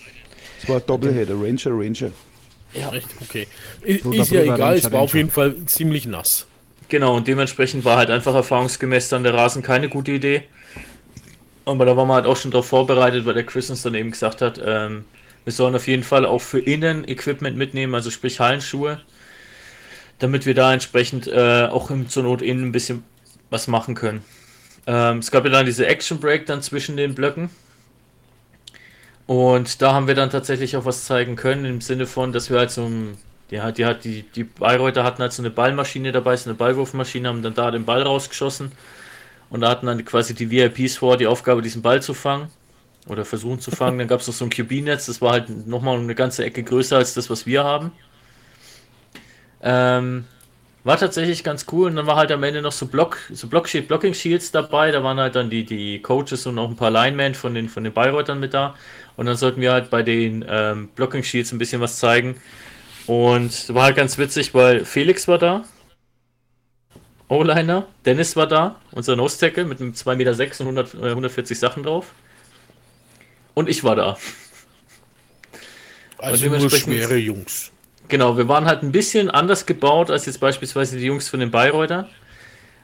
war Doppelheader, Ranger, Ranger. Ja, echt? Okay. I- Bruder, ist ja egal, es war auf jeden Fall ziemlich nass. Genau, und dementsprechend war halt einfach erfahrungsgemäß dann der Rasen keine gute Idee. Aber da waren wir halt auch schon darauf vorbereitet, weil der Chris uns dann eben gesagt hat, ähm, wir sollen auf jeden Fall auch für innen Equipment mitnehmen, also sprich Hallenschuhe, damit wir da entsprechend äh, auch im, zur Not innen ein bisschen was machen können. Ähm, es gab ja dann diese Action Break dann zwischen den Blöcken. Und da haben wir dann tatsächlich auch was zeigen können, im Sinne von, dass wir halt so ein, die die die, die Bayreuther hatten halt so eine Ballmaschine dabei, so eine Ballwurfmaschine, haben dann da den Ball rausgeschossen. Und da hatten dann quasi die VIPs vor, die Aufgabe, diesen Ball zu fangen. Oder versuchen zu fangen. Dann gab es noch so ein QB-Netz, das war halt nochmal eine ganze Ecke größer als das, was wir haben. Ähm, war tatsächlich ganz cool und dann war halt am Ende noch so Block, so Block Shield, Blocking Shields dabei. Da waren halt dann die, die Coaches und auch ein paar Linemen von den, von den Bayreutern mit da. Und dann sollten wir halt bei den ähm, Blocking Shields ein bisschen was zeigen. Und war halt ganz witzig, weil Felix war da. O-Liner, Dennis war da, unser Nose Tackle mit einem 2,6 Meter und 100, äh, 140 Sachen drauf. Und ich war da. Also nur schwere Jungs. Genau, wir waren halt ein bisschen anders gebaut als jetzt beispielsweise die Jungs von den Bayreuther.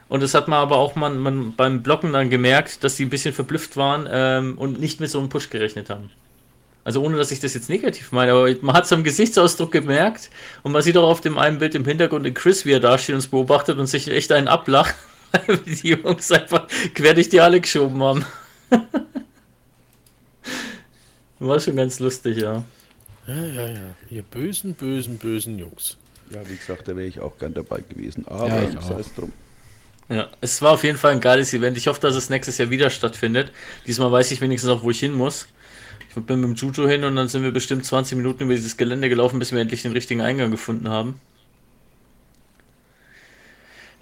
Und das hat man aber auch man, man beim Blocken dann gemerkt, dass die ein bisschen verblüfft waren ähm, und nicht mit so einem Push gerechnet haben. Also ohne, dass ich das jetzt negativ meine, aber man hat es am Gesichtsausdruck gemerkt und man sieht auch auf dem einen Bild im Hintergrund den Chris, wie er da steht und uns beobachtet und sich echt einen ablacht, weil die Jungs einfach quer durch die Halle geschoben haben. War schon ganz lustig, ja. Ja, ja, ja. Ihr bösen, bösen, bösen Jungs. Ja, wie gesagt, da wäre ich auch gern dabei gewesen. Aber Ja, ich sei es drum. Ja, es war auf jeden Fall ein geiles Event. Ich hoffe, dass es nächstes Jahr wieder stattfindet. Diesmal weiß ich wenigstens auch, wo ich hin muss. Ich bin mit dem Juju hin und dann sind wir bestimmt 20 Minuten über dieses Gelände gelaufen, bis wir endlich den richtigen Eingang gefunden haben.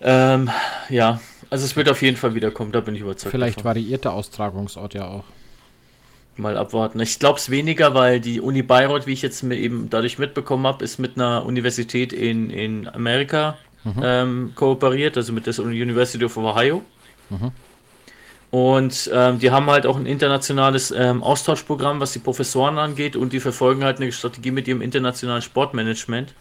Ähm, ja, also es wird auf jeden Fall wiederkommen, da bin ich überzeugt. Vielleicht davon. variiert der Austragungsort ja auch. Mal abwarten. Ich glaube es weniger, weil die Uni Bayreuth, wie ich jetzt mir eben dadurch mitbekommen habe, ist mit einer Universität in, in Amerika ähm, kooperiert, also mit der University of Ohio. Und ähm, die haben halt auch ein internationales ähm, Austauschprogramm, was die Professoren angeht und die verfolgen halt eine Strategie mit ihrem internationalen Sportmanagement,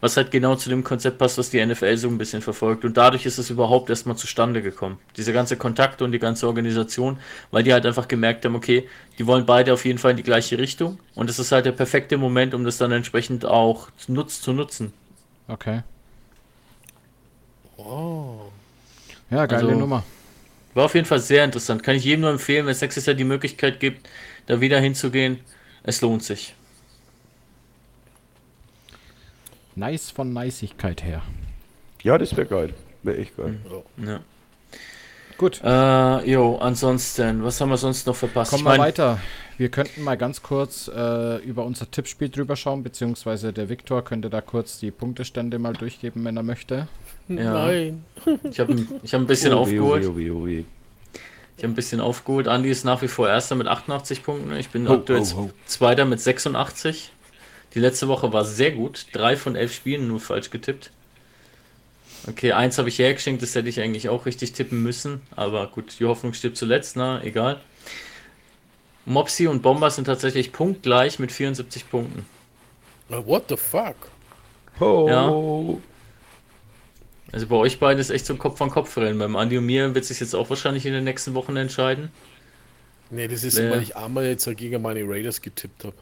was halt genau zu dem Konzept passt, was die NFL so ein bisschen verfolgt. Und dadurch ist es überhaupt erstmal zustande gekommen. Diese ganze Kontakte und die ganze Organisation, weil die halt einfach gemerkt haben, okay, die wollen beide auf jeden Fall in die gleiche Richtung. Und es ist halt der perfekte Moment, um das dann entsprechend auch nutz, zu nutzen. Okay. Oh. Ja, geile Also- Nummer. War auf jeden Fall sehr interessant. Kann ich jedem nur empfehlen, wenn es nächstes Jahr die Möglichkeit gibt, da wieder hinzugehen. Es lohnt sich. Nice von Niceigkeit her. Ja, das wäre geil. Wäre echt geil. Ja. Gut, Äh, jo, ansonsten, was haben wir sonst noch verpasst? kommen Ich wir mein- weiter. Wir könnten mal ganz kurz äh, über unser Tippspiel drüber schauen, beziehungsweise der Viktor könnte da kurz die Punktestände mal durchgeben, wenn er möchte. Ja. Nein. Ich habe ich hab ein bisschen Oh weh, aufgeholt. oh oh oh weh. Ich habe ein bisschen aufgeholt. Andi ist nach wie vor Erster mit 88 Punkten. Ich bin Ho, aktuell ho, ho. Zweiter mit 86. Die letzte Woche war sehr gut. Drei von elf Spielen nur falsch getippt. Okay, eins habe ich hergeschenkt, das hätte ich eigentlich auch richtig tippen müssen. Aber gut, die Hoffnung stirbt zuletzt, na, egal. Mopsy und Bomber sind tatsächlich punktgleich mit 74 Punkten. What the fuck? Ho. Also bei euch beiden ist echt so ein Kopf an Kopf rennen. Beim Andi und mir wird sich jetzt auch wahrscheinlich in den nächsten Wochen entscheiden. Nee, das ist, Ja. weil ich einmal jetzt gegen meine Raiders getippt habe.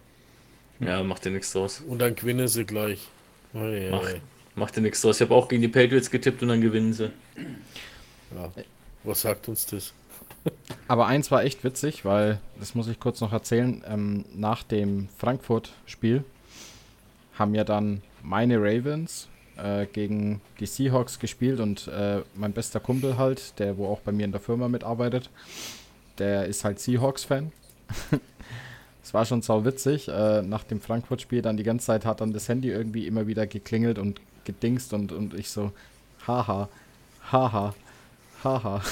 Ja, macht dir nichts draus. Und dann gewinnen sie gleich. Oh, ja, Mach, ja. macht dir nichts draus. Ich habe auch gegen die Patriots getippt und dann gewinnen sie. Ja. Was sagt uns das? Aber eins war echt witzig, weil, das muss ich kurz noch erzählen, ähm, nach dem Frankfurt-Spiel haben ja dann meine Ravens äh, gegen die Seahawks gespielt und äh, mein bester Kumpel halt, der wo auch bei mir in der Firma mitarbeitet, der ist halt Seahawks-Fan. Es war schon sau witzig. Äh, nach dem Frankfurt-Spiel dann die ganze Zeit hat dann das Handy irgendwie immer wieder geklingelt und gedingst und, und ich so, haha, haha, haha.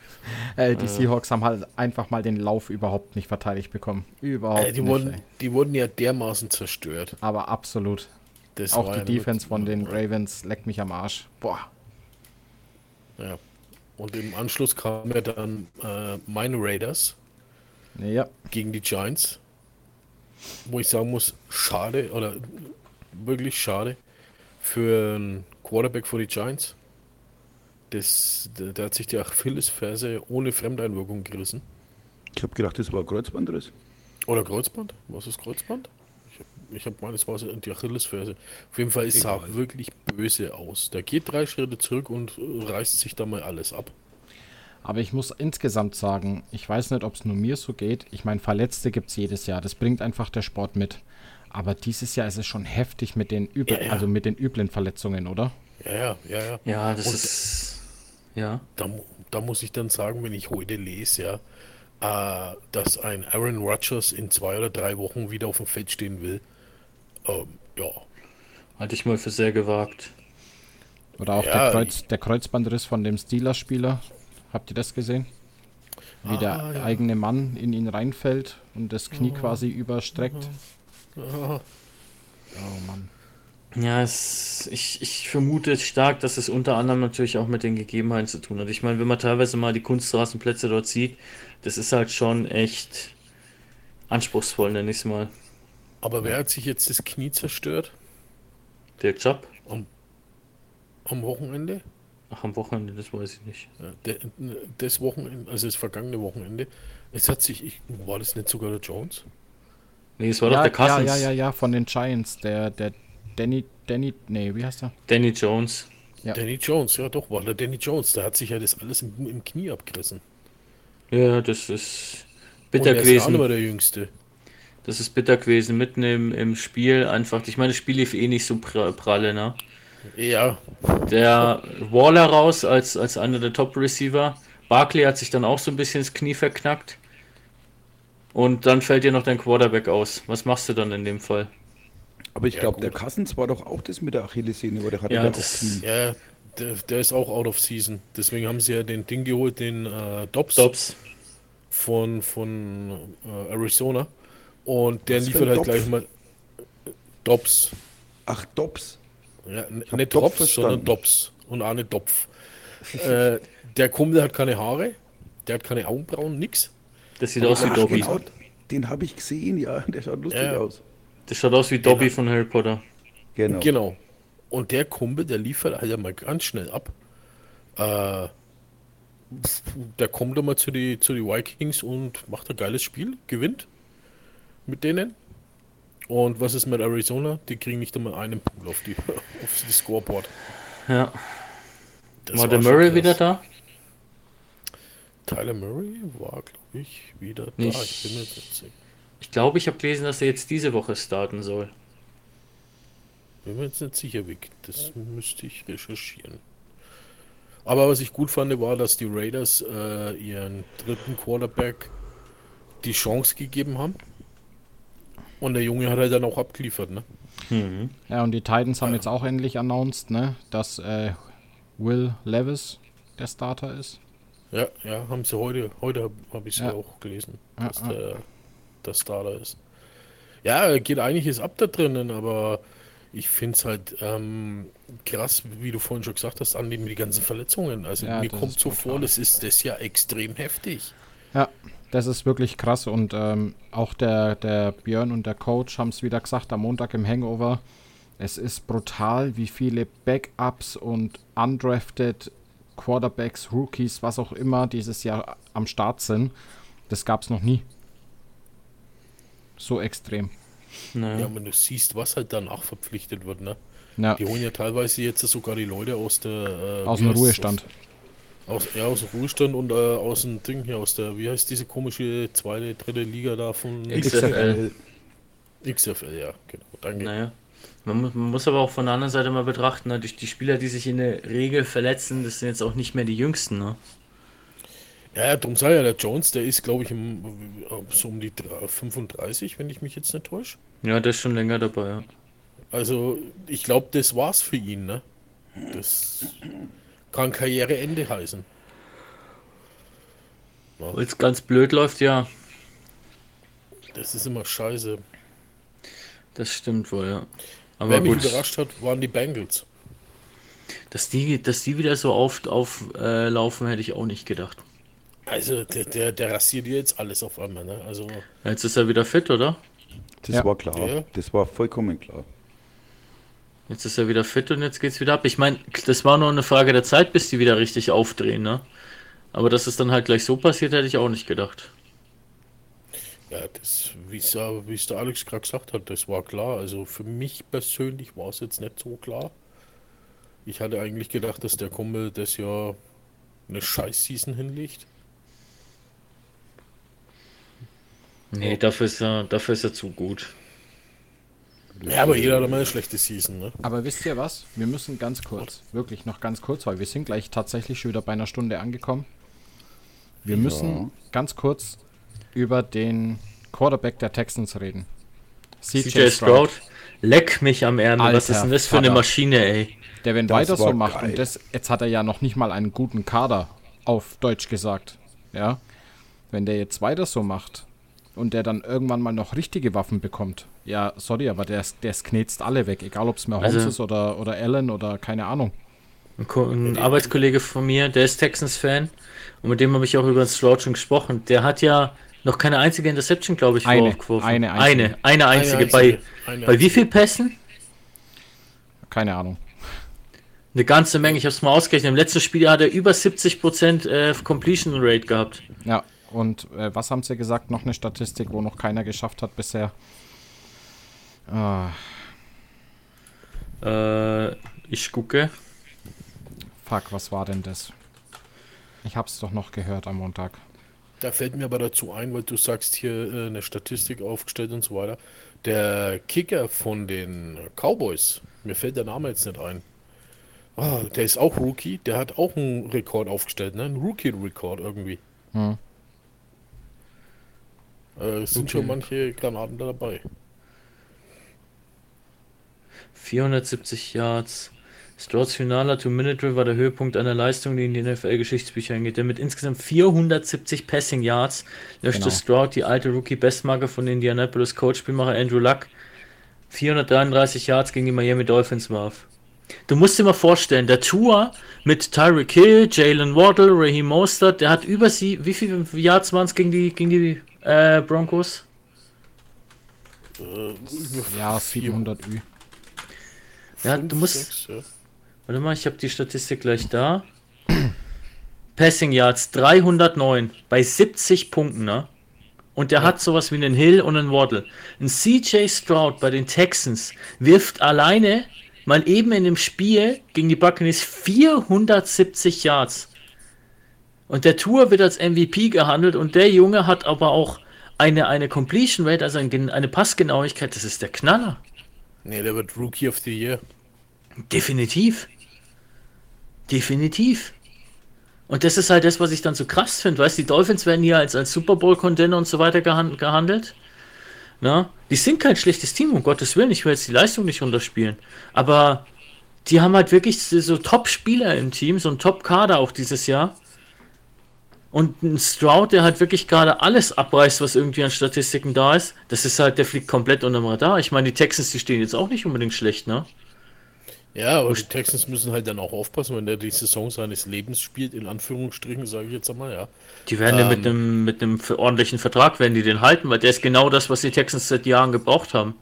äh, die Seahawks haben halt einfach mal den Lauf überhaupt nicht verteidigt bekommen. Überhaupt Äh, die, nicht. wurden, ey. die wurden ja dermaßen zerstört. Aber absolut. Das Auch die Defense von den Ravens leckt mich am Arsch. Boah. Ja. Und im Anschluss kamen ja dann äh, meine Raiders Ja, gegen die Giants. Wo ich sagen muss, schade oder wirklich schade für einen Quarterback für die Giants. Das, der, der hat sich die Achillesferse ohne Fremdeinwirkung gerissen. Ich habe gedacht, das war Kreuzbandriss. Oder Kreuzband? Was ist Kreuzband? Ich habe hab meines war die Achillesferse. Auf jeden Fall, es sah Egal. wirklich böse aus. Der geht drei Schritte zurück und reißt sich da mal alles ab. Aber ich muss insgesamt sagen, ich weiß nicht, ob es nur mir so geht. Ich meine, Verletzte gibt es jedes Jahr. Das bringt einfach der Sport mit. Aber dieses Jahr ist es schon heftig mit den übel, Ja, ja. also mit den üblen Verletzungen, oder? Ja, ja, ja, ja. Ja, das Und- ist. Ja. Da, da muss ich dann sagen, wenn ich heute lese, ja, äh, dass ein Aaron Rodgers in zwei oder drei Wochen wieder auf dem Feld stehen will. Ähm, ja, Halte ich mal für sehr gewagt. Oder auch Ja, der, Kreuz, der Kreuzbandriss von dem Steelers-Spieler. Habt ihr das gesehen? Wie der Ah, ja. eigene Mann in ihn reinfällt und das Knie quasi überstreckt. Ah, Oh Mann. Ja, es, ich, ich vermute stark, dass es unter anderem natürlich auch mit den Gegebenheiten zu tun hat. Ich meine, wenn man teilweise mal die Kunststraßenplätze dort sieht, das ist halt schon echt anspruchsvoll, nenne ich es mal. aber wer hat sich jetzt das Knie zerstört Der Job, am Wochenende? Ach, am Wochenende, das weiß ich nicht. Ja, der, das Wochenende, also das vergangene Wochenende. Es hat sich, ich, war das nicht sogar der Jones? Nee, es war doch Ja, der ja, Cousins, ja, ja, ja, von den Giants. Der, der Danny, Danny, nee, wie heißt er? Danny Jones. Ja. Danny Jones, ja doch, war der Danny Jones. Der hat sich ja das alles im, im Knie abgerissen. Ja, das ist Und bitter er ist ja auch nicht gewesen. mehr der Jüngste. Das ist bitter gewesen, mitten im, im Spiel einfach. Ich meine, das Spiel lief eh nicht so pra pralle, ne? Ja, Der Waller raus als, als einer der Top-Receiver. Barkley hat sich dann auch so ein bisschen das Knie verknackt. Und dann fällt dir noch dein Quarterback aus. Was machst du dann in dem Fall? Aber ich Ja, glaube, der. Cousins war doch auch das mit der Achillessehne, oder hatte Ja, der das- ja der, der ist auch out of season. Deswegen haben sie ja den Ding geholt, den äh, Dobbs, Dobbs. von, von äh, Arizona. Und der Was liefert halt Dobbs? gleich mal Dobbs. Ach, Dobbs. Ja, nicht Dopf Drops, sondern. Dobbs. Und auch nicht Dopf. äh, der Kumpel hat keine Haare, der hat keine Augenbrauen, nix. Das sieht aus wie Dobby. genau, den habe ich gesehen, ja. Der schaut lustig Ja. aus. Das schaut aus wie Dobby von Harry Potter. Genau. Genau. Und der Kumpel, der liefert halt mal ganz schnell ab. Äh, der kommt dann mal zu die, zu die Vikings und macht ein geiles Spiel, gewinnt mit denen. Und was ist mit Arizona? Die kriegen nicht einmal einen Punkt auf die auf das Scoreboard. Ja. Das war der Murray krass. wieder da? Tyler Murray war, glaube ich, wieder da. Nicht- Ich bin mir nicht sicher. Ich glaube, ich habe gelesen, dass er jetzt diese Woche starten soll. Bin mir jetzt nicht sicher, Vic. Das müsste ich recherchieren. Aber was ich gut fand, war, dass die Raiders äh, ihren dritten Quarterback die Chance gegeben haben. Und der Junge hat halt dann auch abgeliefert, ne? Mhm. Ja, und die Titans haben jetzt auch endlich announced, ne, dass äh, Will Levis der Starter ist. Ja, ja, haben sie heute, heute habe hab ich es Ja. auch gelesen, Ja, dass ja. der, der Star da ist. Ja, geht einiges ab da drinnen, aber ich finde es halt ähm, krass, wie du vorhin schon gesagt hast, an die ganzen Verletzungen. Also Ja, mir kommt so vor, das ist das ja extrem heftig. Ja, das ist wirklich krass und ähm, auch der, der Björn und der Coach haben es wieder gesagt am Montag im Hangover. Es ist brutal, wie viele Backups und undrafted Quarterbacks, Rookies, was auch immer dieses Jahr am Start sind. Das gab es noch nie. So extrem. Naja. Ja, wenn du siehst, was halt danach verpflichtet wird, ne? Ja, Die holen ja teilweise jetzt sogar die Leute aus der äh, aus dem Ruhestand. das? Aus, ja, aus dem Ruhestand und äh, aus dem Ding hier, aus der, wie heißt diese komische zweite, dritte Liga da von XFL. XFL, ja, genau. Danke. Naja. Man, man muss aber auch von der anderen Seite mal betrachten, ne? durch die Spieler, die sich in der Regel verletzen, das sind jetzt auch nicht mehr die jüngsten. Ne? Ja, ja, darum sei ja der Jones, der ist, glaube ich, im, so um die drei- 35, wenn ich mich jetzt nicht täusche. Ja, der ist schon länger dabei. Ja. Also, ich glaube, das war's für ihn, ne? Das kann Karriereende heißen. Weil es ganz blöd läuft, ja. Das ist immer scheiße. Das stimmt wohl, ja. Aber Wer mich gut, überrascht hat, waren die Bengals. dass die, dass die wieder so oft auflaufen, äh, laufen, hätte ich auch nicht gedacht. Also, der, der, der rasiert dir jetzt alles auf einmal, ne? Also, Jetzt ist er wieder fit, oder? Das Ja. war klar. Ja. Das war vollkommen klar. Jetzt ist er wieder fit und jetzt geht's wieder ab. Ich meine, das war nur eine Frage der Zeit, bis die wieder richtig aufdrehen, ne? Aber dass es dann halt gleich so passiert, hätte ich auch nicht gedacht. ja, das, wie es der Alex gerade gesagt hat, das war klar. Also, für mich persönlich war es jetzt nicht so klar. Ich hatte eigentlich gedacht, dass der Kumpel das Jahr eine Scheiß-Season hinlegt. Nee, dafür ist er, dafür ist er zu gut. Ja, aber jeder hat immer eine schlechte Season, ne? Aber wisst ihr was? Wir müssen ganz kurz, wirklich noch ganz kurz, weil wir sind gleich tatsächlich schon wieder bei einer Stunde angekommen. Wir müssen ganz kurz über den Quarterback der Texans reden. CJ Stroud, leck mich am Ärmel. Was Alter ist denn das für eine Vater. Maschine, ey? Der, wenn Das weiter so macht, geil. und das, jetzt hat er ja noch nicht mal einen guten Kader, auf Deutsch gesagt. Ja. Wenn der jetzt weiter so macht und der dann irgendwann mal noch richtige Waffen bekommt, ja, sorry, aber der, der knetzt alle weg, egal ob es mehr Holmes Also- ist oder, oder Allen oder keine Ahnung. Ein, Ko ein Arbeitskollege von mir, der ist Texans-Fan und mit dem habe ich auch über den Stroud schon gesprochen. Der hat ja noch keine einzige Interception, glaube ich, Eine, vorgeworfen. eine eine, einzige. eine, einzige. Eine Bei, einzige, eine bei wie viel Pässen? Keine Ahnung. Eine ganze Menge. Ich habe es mal ausgerechnet. Im letzten Spiel hat er über 70% äh, Completion Rate gehabt. Ja, und äh, was haben sie gesagt? Noch eine Statistik, wo noch keiner geschafft hat bisher. Ah, Äh, ich gucke. fuck, was war denn das? Ich hab's doch noch gehört am Montag. Da fällt mir aber dazu ein, weil du sagst hier äh, eine Statistik aufgestellt und so weiter. Der Kicker von den Cowboys, mir fällt der Name jetzt nicht ein. Ah, der ist auch Rookie, der hat auch einen Rekord aufgestellt, ne? Ein Rookie-Rekord irgendwie. Hm. Äh, es sind schon manche Granaten da dabei. 470 Yards. Strouds finaler Two-Minute-Drill war der Höhepunkt einer Leistung, die in die NFL-Geschichtsbücher eingeht. Denn mit insgesamt 470 Passing Yards löschte Genau. Stroud die alte Rookie-Bestmarke von Indianapolis Coach-Spielmacher Andrew Luck. 433 Yards gegen die Miami Dolphins warf. Du musst dir mal vorstellen, der Tour mit Tyreek Hill, Jalen Waddle, Raheem Mostert, der hat über sie, wie viele Yards waren es gegen die, gegen die äh, Broncos? Ja, 700 Ü. Ja, Fünf, du musst- sechs, ja. Warte mal, ich habe die Statistik gleich da. Passing Yards 309 bei 70 Punkten, ne? Und der hat sowas wie einen Hill und einen Waddle. Ein CJ Stroud bei den Texans wirft alleine mal eben in dem Spiel gegen die Buccaneers 470 Yards. Und der Tour wird als MVP gehandelt und der Junge hat aber auch eine, eine Completion Rate, also ein, eine Passgenauigkeit, das ist der Knaller. Nee, der wird Rookie of the Year. Definitiv. Definitiv. Und das ist halt das, was ich dann so krass finde. Weißt du, die Dolphins werden hier als, als Super Bowl-Contender und so weiter gehan gehandelt. Na? Die sind kein schlechtes Team, um Gottes Willen. Ich will jetzt die Leistung nicht runterspielen. Aber die haben halt wirklich so Top-Spieler im Team, so ein Top-Kader auch dieses Jahr. Und ein Stroud, der halt wirklich gerade alles abreißt, was irgendwie an Statistiken da ist, das ist halt, der fliegt komplett unterm Radar. Ich meine, die Texans, die stehen jetzt auch nicht unbedingt schlecht, ne? Ja, aber die Texans müssen halt dann auch aufpassen, wenn der die Saison seines Lebens spielt, in Anführungsstrichen, sage ich jetzt einmal, ja. Die werden ja mit Ähm. einem mit einem ordentlichen Vertrag werden die den halten, weil der ist genau das, was die Texans seit Jahren gebraucht haben.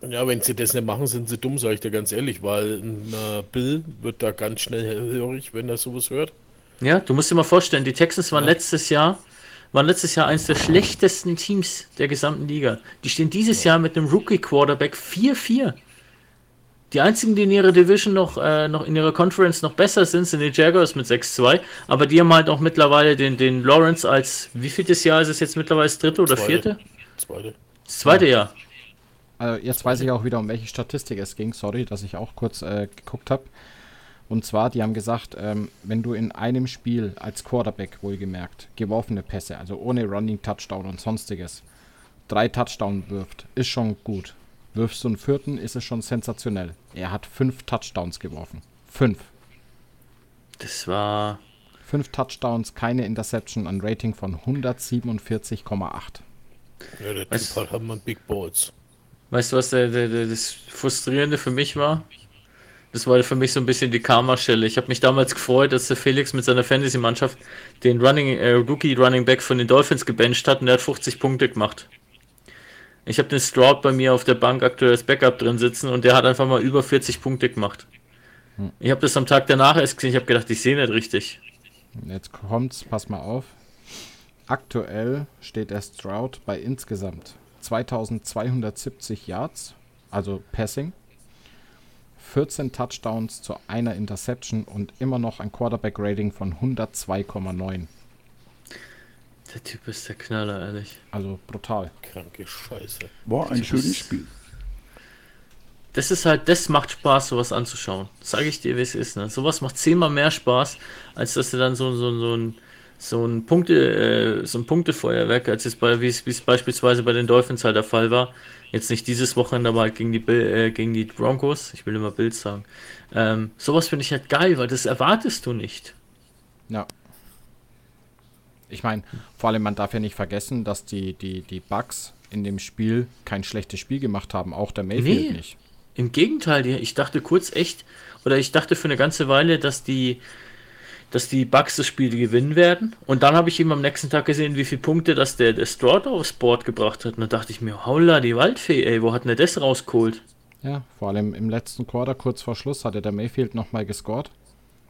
Ja, wenn sie das nicht machen, sind sie dumm, sage ich dir ganz ehrlich, weil ein äh, Bill wird da ganz schnell hellhörig, wenn er sowas hört. Ja, du musst dir mal vorstellen, die Texans waren letztes Jahr waren letztes Jahr eines der schlechtesten Teams der gesamten Liga. Die stehen dieses Jahr mit einem Rookie Quarterback 4-4. Die einzigen, die in ihrer Division noch, äh, noch in ihrer Conference noch besser sind, sind die Jaguars mit 6-2. Aber die haben halt auch mittlerweile den, den Lawrence als, wie vieltes Jahr ist es jetzt mittlerweile, das dritte oder Zweite. vierte? Zweite. Das zweite Jahr. Also jetzt weiß ich auch wieder, um welche Statistik es ging. Sorry, dass ich auch kurz äh, geguckt habe. Und zwar, die haben gesagt, ähm, wenn du in einem Spiel als Quarterback wohlgemerkt geworfene Pässe, also ohne Running Touchdown und sonstiges, drei Touchdown wirft, ist schon gut. Wirfst du einen vierten, ist es schon sensationell. Er hat fünf Touchdowns geworfen. Fünf. Das war. Fünf Touchdowns, keine Interception, ein Rating von 147,8. Ja, der? Typ hat, hat man Big Balls. Weißt du, was der, der, der, das Frustrierende für mich war? Das war für mich so ein bisschen die Karma-Stelle. Ich habe mich damals gefreut, dass der Felix mit seiner Fantasy-Mannschaft den Running, äh, Rookie Running Back von den Dolphins gebencht hat und der hat 50 Punkte gemacht. Ich habe den Stroud bei mir auf der Bank aktuell als Backup drin sitzen und der hat einfach mal über 40 Punkte gemacht. Ich habe das am Tag danach erst gesehen, ich habe gedacht, ich sehe nicht richtig. Jetzt kommt's, pass mal auf. Aktuell steht der Stroud bei insgesamt 2270 Yards, also Passing, 14 Touchdowns zu einer Interception und immer noch ein Quarterback-Rating von 102,9. Der Typ ist der Knaller, ehrlich. Also brutal. Kranke Scheiße. War ein schönes Spiel. Das ist halt, das macht Spaß, sowas anzuschauen. Sage ich dir, wie es ist. Ne? Sowas macht zehnmal mehr Spaß, als dass du dann so, so, so ein so ein Punkte, äh, so ein Punktefeuerwerk, als es bei, wie es, beispielsweise bei den Dolphins halt der Fall war. Jetzt nicht dieses Wochenende, aber halt gegen die, äh, gegen die Broncos. Ich will immer Bills sagen. Ähm, sowas finde ich halt geil, weil das erwartest du nicht. Ja. Ich meine, vor allem, man darf ja nicht vergessen, dass die, die, die Bucks in dem Spiel kein schlechtes Spiel gemacht haben, auch der Mayfield Nee. nicht. Im Gegenteil, ich dachte kurz echt, oder ich dachte für eine ganze Weile, dass die, dass die Bucks das Spiel gewinnen werden. Und dann habe ich eben am nächsten Tag gesehen, wie viele Punkte das der, der Stroud aufs Board gebracht hat. Und dann dachte ich mir, holla, die Waldfee, ey, wo hat denn der das rausgeholt? Ja, vor allem im letzten Quarter, kurz vor Schluss, hatte der Mayfield nochmal gescored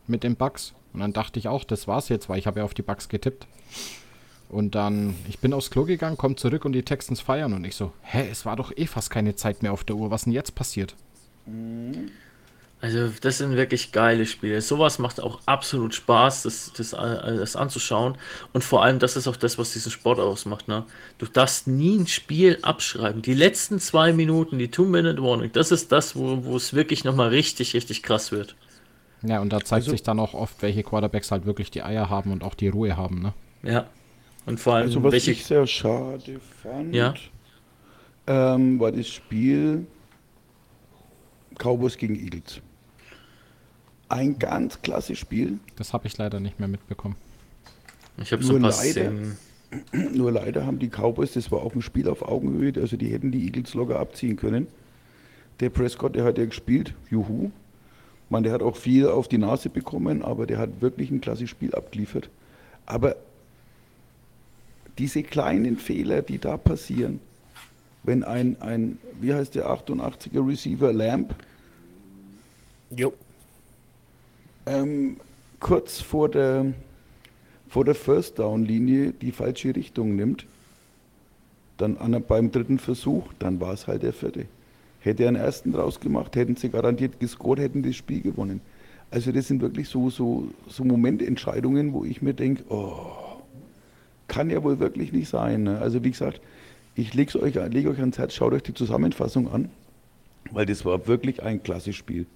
mit den Bucks. Und dann dachte ich auch, das war's jetzt, weil ich habe ja auf die Bucks getippt. Und dann, ich bin aufs Klo gegangen, komm zurück und die Texans feiern. Und ich so, hä, es war doch eh fast keine Zeit mehr auf der Uhr. Was denn jetzt passiert? Also, das sind wirklich geile Spiele. Sowas macht auch absolut Spaß, das, das, äh, das anzuschauen. Und vor allem, das ist auch das, was diesen Sport ausmacht. Ne? Du darfst nie ein Spiel abschreiben. Die letzten zwei Minuten, die Two-Minute-Warning, das ist das, wo, wo es wirklich nochmal richtig, richtig krass wird. Ja, und da zeigt sich dann auch oft, welche Quarterbacks halt wirklich die Eier haben und auch die Ruhe haben, ne? Ja. Und vor allem, Also was welche. ich sehr schade fand, Ja. ähm, war das Spiel Cowboys gegen Eagles. Ein ganz klasse Spiel, Das habe ich leider nicht mehr mitbekommen. Ich habe so Nur ein paar leider- Szenen. nur leider haben die Cowboys, das war auch ein Spiel auf Augenhöhe, also die hätten die Eagles locker abziehen können. Der Prescott, der hat ja gespielt, juhu. Man, der hat auch viel auf die Nase bekommen, aber der hat wirklich ein klasse Spiel abgeliefert. Aber diese kleinen Fehler, die da passieren, wenn ein, ein wie heißt der 88er Receiver, Lamp, Jo. Ähm, kurz vor der, vor der First Down Linie die falsche Richtung nimmt, dann an, beim dritten Versuch, dann war es halt der vierte. Hätte er einen ersten draus gemacht, hätten sie garantiert gescored, hätten das Spiel gewonnen. Also das sind wirklich so, so, so Momententscheidungen, wo ich mir denke, oh, kann ja wohl wirklich nicht sein. Ne? Also wie gesagt, ich lege euch, leg euch ans Herz, schaut euch die Zusammenfassung an, weil das war wirklich ein klasse Spiel.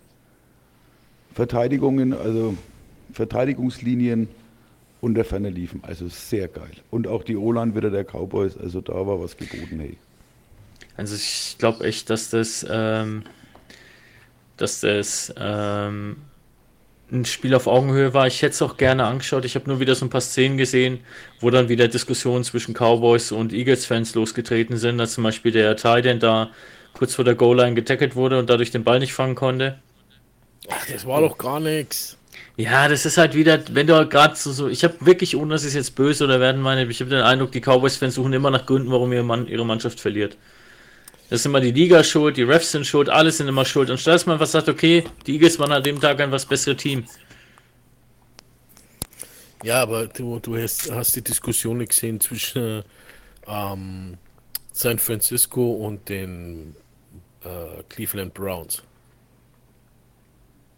Verteidigungen, also Verteidigungslinien unter Ferner liefen. Also sehr geil. Und auch die O-Line wieder der Cowboys, also da war was geboten, hey. Also ich glaube echt, dass das, ähm, dass das ähm, ein Spiel auf Augenhöhe war. Ich hätte es auch gerne angeschaut. Ich habe nur wieder so ein paar Szenen gesehen, wo dann wieder Diskussionen zwischen Cowboys und Eagles-Fans losgetreten sind. Als zum Beispiel der Titan da kurz vor der Goal-Line getackelt wurde und dadurch den Ball nicht fangen konnte. Ach, das war doch gar nichts. Ja, das ist halt wieder, wenn du gerade so, so, ich habe wirklich, ohne dass es jetzt böse oder werden meine, ich habe den Eindruck, die Cowboys-Fans suchen immer nach Gründen, warum ihre, Mann, ihre Mannschaft verliert. Das ist immer die Liga schuld, die Refs sind schuld, alles sind immer schuld. Und statt dass man was sagt, okay, die Eagles waren an dem Tag ein was bessere Team. Ja, aber du, du hast, hast die Diskussion gesehen zwischen ähm, San Francisco und den äh, Cleveland Browns.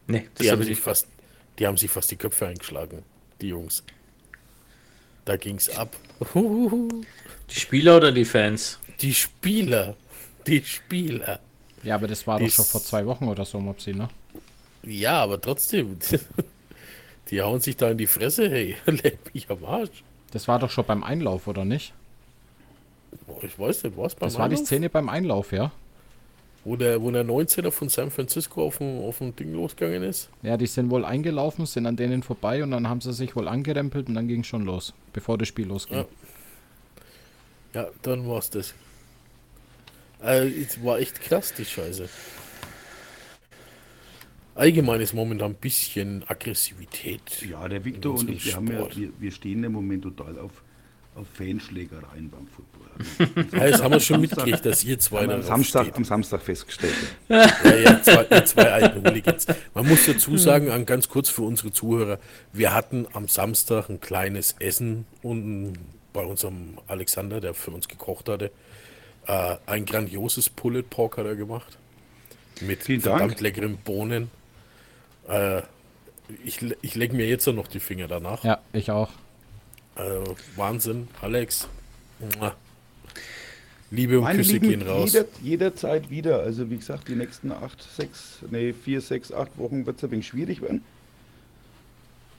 Nee, das Die haben, habe ich sich nicht. fast, die haben sich fast die Köpfe eingeschlagen, die Jungs. Da ging's ab. Die Spieler oder die Fans? Die Spieler. Die Spieler. Ja, aber das war doch Die schon s- vor zwei Wochen oder so, Mopsi, ne? Ja, aber trotzdem. Die hauen sich da in die Fresse, hey. Leck mich am Arsch. Das war doch schon beim Einlauf, oder nicht? Boah, Ich weiß nicht, was beim Das war die Einlauf? Szene beim Einlauf, ja? Wo der, wo der 19er von San Francisco auf dem, auf dem Ding losgegangen ist. Ja, die sind wohl eingelaufen, sind an denen vorbei und dann haben sie sich wohl angerempelt und dann ging es schon los, bevor das Spiel losging. Ja. Ja, dann war's das. Äh, es war echt krass, die Scheiße. Allgemein ist momentan ein bisschen Aggressivität. Ja, der Victor und ich, wir, haben ja, wir, wir stehen im Moment total auf, auf Fanschlägereien beim Football. Ja, das haben wir schon mitgekriegt, dass ihr zwei am Samstag, steht. am Samstag festgestellt. Ja, ja, zwei, zwei alten Hooligans. Man muss dazu sagen, an ganz kurz für unsere Zuhörer, wir hatten am Samstag ein kleines Essen unten bei unserem Alexander, der für uns gekocht hatte. Äh, ein grandioses Pulled Pork hat er gemacht. Mit Vielen Dank. verdammt leckeren Bohnen. Äh, ich, ich leg mir jetzt noch die Finger danach. Ja, ich auch. Äh, Wahnsinn, Alex. Mua. Liebe und Meine Küsse Lieben, gehen raus. jeder, jederzeit wieder. Also wie gesagt, die nächsten acht, sechs, nee, vier, sechs, acht Wochen wird es ein wenig schwierig werden.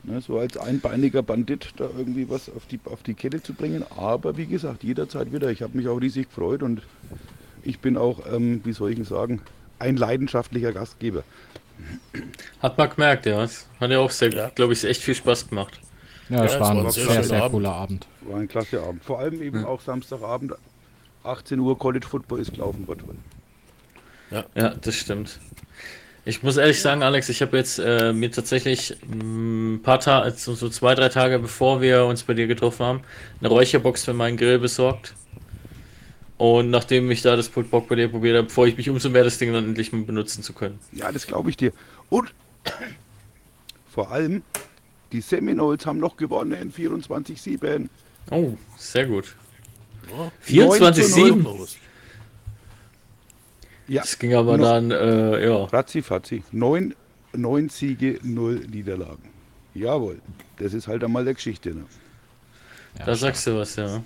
Ne, so als einbeiniger Bandit da irgendwie was auf die, auf die Kette zu bringen. Aber wie gesagt, jederzeit wieder. Ich habe mich auch riesig gefreut und ich bin auch, ähm, wie soll ich denn sagen, ein leidenschaftlicher Gastgeber. Hat man gemerkt, ja. Es Hat ja auch sehr, Ja. glaube ich, echt viel Spaß gemacht. Ja, es es war ein sehr, sehr sehr, schöner Abend. cooler Abend. War ein klasse Abend. Vor allem eben auch Samstagabend, 18 Uhr College Football ist gelaufen. Gott will. Ja, das stimmt. Ich muss ehrlich sagen, Alex, ich habe jetzt äh, mir tatsächlich ein paar Tage, also so zwei, drei Tage bevor wir uns bei dir getroffen haben, eine Räucherbox für meinen Grill besorgt. Und nachdem ich da das Pulled Pork bei dir probiert habe, freue ich mich umso mehr, das Ding dann endlich mal benutzen zu können. Ja, das glaube ich dir. Und vor allem, die Seminoles haben noch gewonnen, 24-7. Oh, sehr gut. Ja. 24-7. Ja, Das ging aber noch- dann, äh, ja. Ratzi, fatzi. Neun, neun Siege, null Niederlagen. Jawohl, das ist halt einmal der Geschichte. Ne? Ja, Da sagst du was, ja.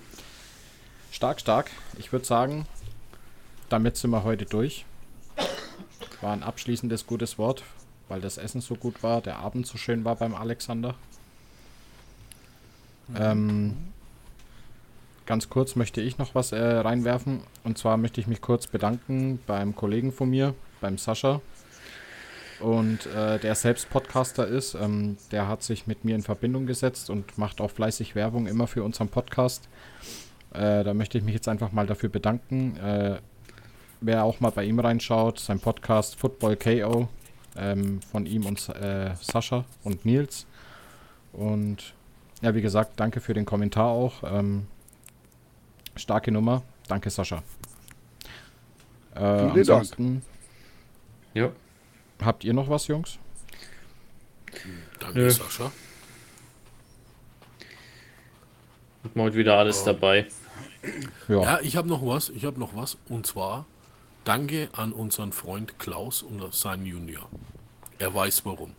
Stark, stark. Ich würde sagen, damit sind wir heute durch. War ein abschließendes gutes Wort, weil das Essen so gut war, der Abend so schön war beim Alexander. Ähm, ganz kurz möchte ich noch was äh, reinwerfen. Und zwar möchte ich mich kurz bedanken beim Kollegen von mir, beim Sascha. Und äh, der selbst Podcaster ist. Ähm, der hat sich mit mir in Verbindung gesetzt und macht auch fleißig Werbung immer für unseren Podcast. Äh, da möchte ich mich jetzt einfach mal dafür bedanken. Äh, wer auch mal bei ihm reinschaut, sein Podcast Football KO ähm, von ihm und äh, Sascha und Nils. Und ja, wie gesagt, danke für den Kommentar auch. Ähm, starke Nummer. Danke, Sascha. Äh, Dank. ansonsten Ja. habt ihr noch was, Jungs? Danke, Nö. Sascha. Hat man heute wieder alles dabei. Ja. Ja, ich habe noch was. Ich habe noch was. Und zwar danke an unseren Freund Klaus und seinen Junior. Er weiß warum.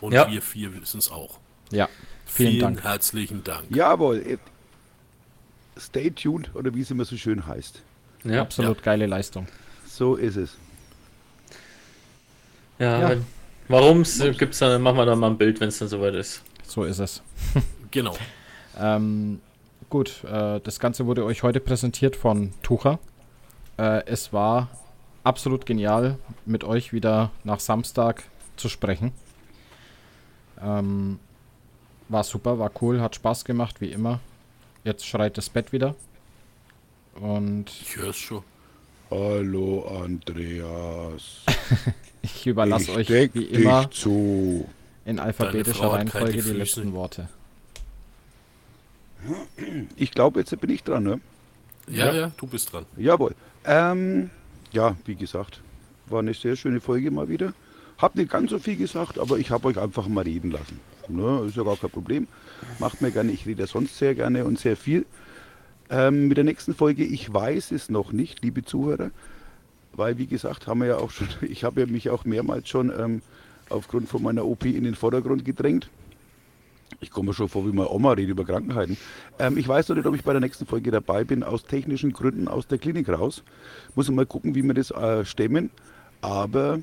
Und Ja. wir vier wissen es auch. Ja. Vielen, Vielen Dank. herzlichen Dank. Jawohl, stay tuned oder wie es immer so schön heißt. Ja. Absolut geile Leistung. So ist es. Ja, Ja. Warum gibt's dann, machen wir dann mal ein Bild, wenn es dann soweit ist. So ist es. Genau. Ähm, gut, äh, das Ganze wurde euch heute präsentiert von Tucher. Äh, es war absolut genial, mit euch wieder nach Samstag zu sprechen. Ähm, war super, war cool, hat Spaß gemacht, wie immer. Jetzt schreit das Bett wieder. Und Ich höre es schon. Hallo Andreas. ich überlasse ich euch deck wie immer dich zu. in alphabetischer Reihenfolge die letzten Worte. Ich glaube, jetzt bin ich dran, ne? Ja, ja, du bist dran. Jawohl. Ähm, ja, wie gesagt, war eine sehr schöne Folge mal wieder. Hab nicht ganz so viel gesagt, aber ich habe euch einfach mal reden lassen. Ne, ist ja gar kein Problem. Macht mir gerne, ich rede sonst sehr gerne und sehr viel. Ähm, mit der nächsten Folge, ich weiß es noch nicht, liebe Zuhörer, weil wie gesagt, haben wir ja auch schon, ich habe ja mich auch mehrmals schon ähm, aufgrund von meiner OP in den Vordergrund gedrängt. Ich komme schon vor, wie meine Oma redet über Krankheiten. Ähm, ich weiß noch nicht, ob ich bei der nächsten Folge dabei bin, aus technischen Gründen aus der Klinik raus. Muss mal gucken, wie wir das äh, stemmen. Aber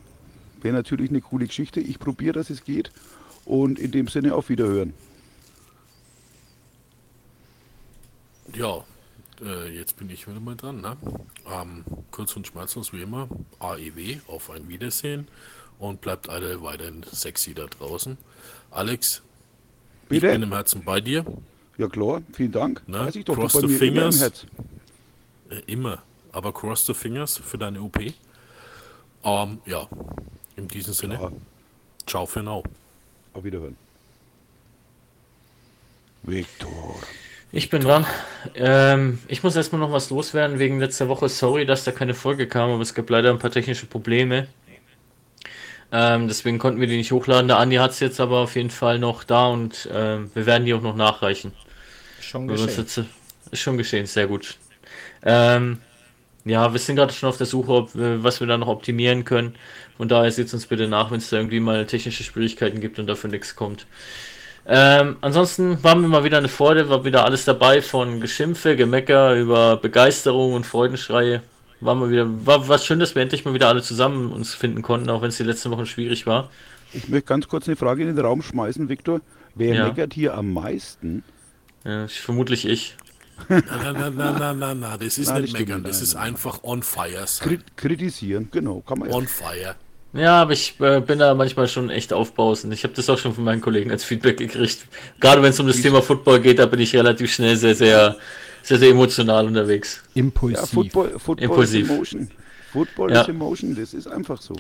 wäre natürlich eine coole Geschichte. Ich probiere, dass es geht. Und in dem Sinne auf Wiederhören. Ja, äh, jetzt bin ich wieder mal dran. Ne? Ähm, kurz und schmerzlos wie immer. AEW, auf ein Wiedersehen. Und bleibt alle weiterhin sexy da draußen. Alex, ich bin Bitte? im Herzen bei dir. Ja klar, vielen Dank. Na, Weiß ich doch, cross the mir immer im fingers. Äh, immer. Aber cross the fingers für deine OP. Ähm, ja, in diesem Sinne. Ja. Ciao für now. Auf Wiederhören. Viktor. Ich bin dran. Ähm, ich muss erstmal noch was loswerden wegen letzter Woche. Sorry, dass da keine Folge kam, aber es gab leider ein paar technische Probleme. Ähm, deswegen konnten wir die nicht hochladen. Der Andi hat es jetzt aber auf jeden Fall noch da und ähm, wir werden die auch noch nachreichen. Schon uns geschehen. jetzt- Ist schon geschehen, sehr gut. Ähm, ja, wir sind gerade schon auf der Suche, ob, wir- was wir da noch optimieren können. Von daher seht uns bitte nach, wenn es da irgendwie mal technische Schwierigkeiten gibt und dafür nichts kommt. Ähm, ansonsten war mir mal wieder eine Freude, war wieder alles dabei, von Geschimpfe, Gemecker über Begeisterung und Freudenschreie. War mal wieder, war was schön, dass wir endlich mal wieder alle zusammen uns finden konnten, auch wenn es die letzten Wochen schwierig war. Ich möchte ganz kurz eine Frage in den Raum schmeißen, Viktor. Wer Ja. meckert hier am meisten? Ja, ich, vermutlich ich. Na, na, na, na, na, na, na, das ist Nein, nicht meckern, das Nein, ist nein, einfach on fire sein. Krit kritisieren, genau, kann man ja. On fire. Ja, aber ich äh, bin da manchmal schon echt aufbrausend. Ich habe das auch schon von meinen Kollegen als Feedback gekriegt. Gerade wenn es um das Thema Football geht, da bin ich relativ schnell sehr, sehr, sehr, sehr emotional unterwegs. Impulsiv. Ja, Football, Football Impulsiv. ist Emotion. Football Ja. ist Emotion, das ist einfach so.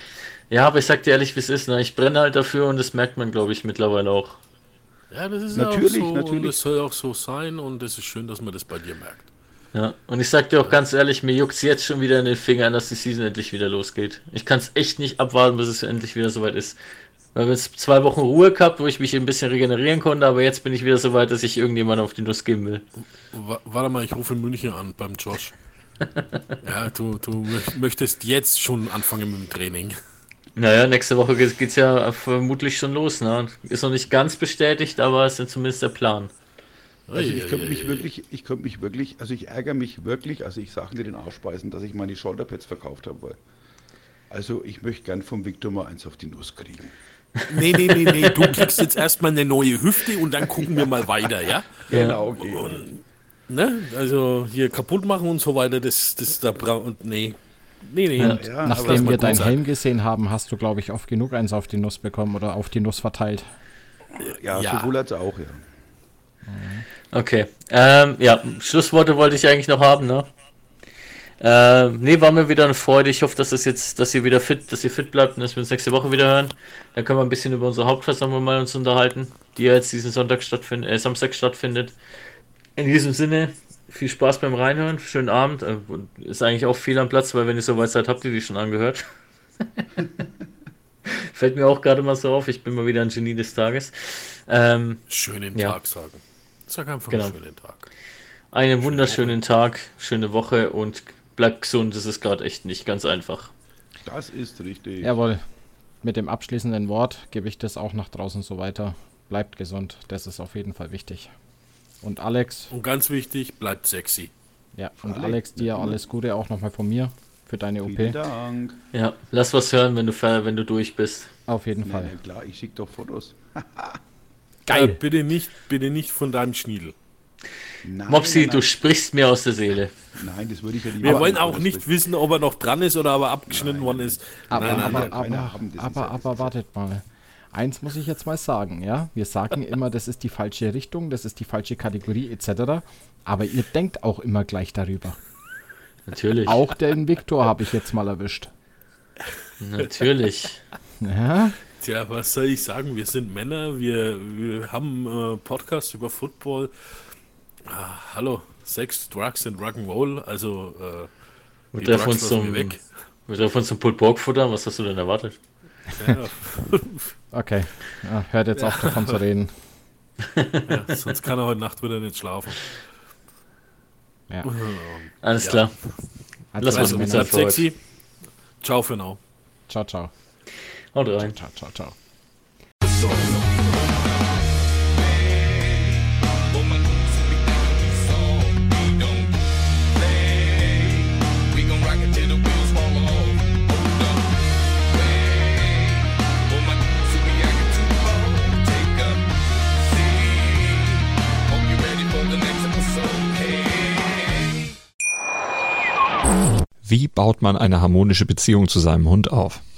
Ja, aber ich sag dir ehrlich, wie es ist. Ne? Ich brenne halt dafür und das merkt man, glaube ich, mittlerweile auch. Ja, das ist Natürlich, ja auch so und natürlich. es soll auch so sein und es ist schön, dass man das bei dir merkt. Ja, und ich sag dir auch ganz ehrlich, mir juckt's jetzt schon wieder in den Fingern, dass die Season endlich wieder losgeht. Ich kann es echt nicht abwarten, bis es endlich wieder soweit ist. Weil wir jetzt zwei Wochen Ruhe gehabt, wo ich mich ein bisschen regenerieren konnte, aber jetzt bin ich wieder so weit, dass ich irgendjemandem auf die Nuss geben will. Wa- Warte mal, ich rufe in München an beim Josh. ja, du, du mö- möchtest jetzt schon anfangen mit dem Training. Naja, nächste Woche geht, geht's ja vermutlich schon los, ne? Ist noch nicht ganz bestätigt, aber ist ja zumindest der Plan. Also ich könnte mich wirklich, ich könnte mich wirklich, also ich ärgere mich wirklich, also ich sage dir den Ausspeisen, dass ich meine Shoulderpads verkauft habe. Weil, also ich möchte gern vom Victor mal eins auf die Nuss kriegen. Nee, nee, nee, nee, du kriegst jetzt erstmal eine neue Hüfte und dann gucken wir mal weiter, ja? Genau, okay. Ne? Also hier kaputt machen und so weiter, das, das da braucht. Nee. Nee, nee. Ja. Nachdem wir deinen. Helm gesehen haben, hast du, glaube ich, oft genug eins auf die Nuss bekommen oder auf die Nuss verteilt. ja, Ja. sowohl als auch, ja. Okay. Ähm, ja, Schlussworte wollte ich eigentlich noch haben, ne? Ähm, nee, war mir wieder eine Freude. Ich hoffe, dass das jetzt, dass ihr wieder fit, dass ihr fit bleibt und dass wir uns nächste Woche wieder hören. Dann können wir ein bisschen über unsere Hauptversammlung mal uns unterhalten, die ja jetzt diesen Sonntag stattfindet, äh, Samstag stattfindet. In diesem Sinne, viel Spaß beim Reinhören, schönen Abend. Äh, ist eigentlich auch viel am Platz, weil wenn ihr so weit seid, habt ihr die schon angehört. Fällt mir auch gerade mal so auf, ich bin mal wieder ein Genie des Tages. Ähm, Schönen Ja. Tag sagen. Sag einfach Genau. einen schönen Tag. Einen wunderschönen Tag, schöne Woche und bleibt gesund. Das ist gerade echt nicht ganz einfach. Das ist richtig. Jawohl. Mit dem abschließenden Wort gebe ich das auch nach draußen so weiter. Bleibt gesund, das ist auf jeden Fall wichtig. Und Alex, Und ganz wichtig, bleibt sexy. ja, und Alex, Alex, dir alles Gute auch nochmal von mir für deine Vielen OP. Dank. Ja, lass was hören, wenn du wenn du durch bist. Auf jeden Na, Fall. na klar, ich schicke doch Fotos. Geil. Äh, bitte nicht, bitte nicht von deinem Schniedel. Nein, Mopsi, nein, du sprichst mir aus der Seele. nein, nein, das würde ich ja lieber Wir wollen auch nicht wissen, ob er noch dran ist oder ob er abgeschnitten worden ist. Aber, nein, nein, aber, nein, aber, aber wartet mal. eins muss ich jetzt mal sagen, ja. Wir sagen immer, das ist die falsche Richtung, das ist die falsche Kategorie etc. Aber ihr denkt auch immer gleich darüber. Natürlich. Auch den Viktor habe ich jetzt mal erwischt. Natürlich. Ja, Tja, was soll ich sagen? Wir sind Männer, wir, wir haben äh, Podcast über Football. Ah, hallo, Sex, Drugs and Rock'n'Roll. Also, äh, von Drugs lassen zum, wir weg. wird er von zum Pulled Pork futtern? Was hast du denn erwartet? Ja, okay. Ja, hört jetzt auf davon zu reden. ja, sonst kann er heute Nacht wieder nicht schlafen. Ja. Alles Ja. klar. Also, Lass mal Also, sexy. Ciao für now. Ciao, ciao. Haut rein. Ciao, ciao, ciao. Hey. Wie baut man eine harmonische Beziehung zu seinem Hund auf?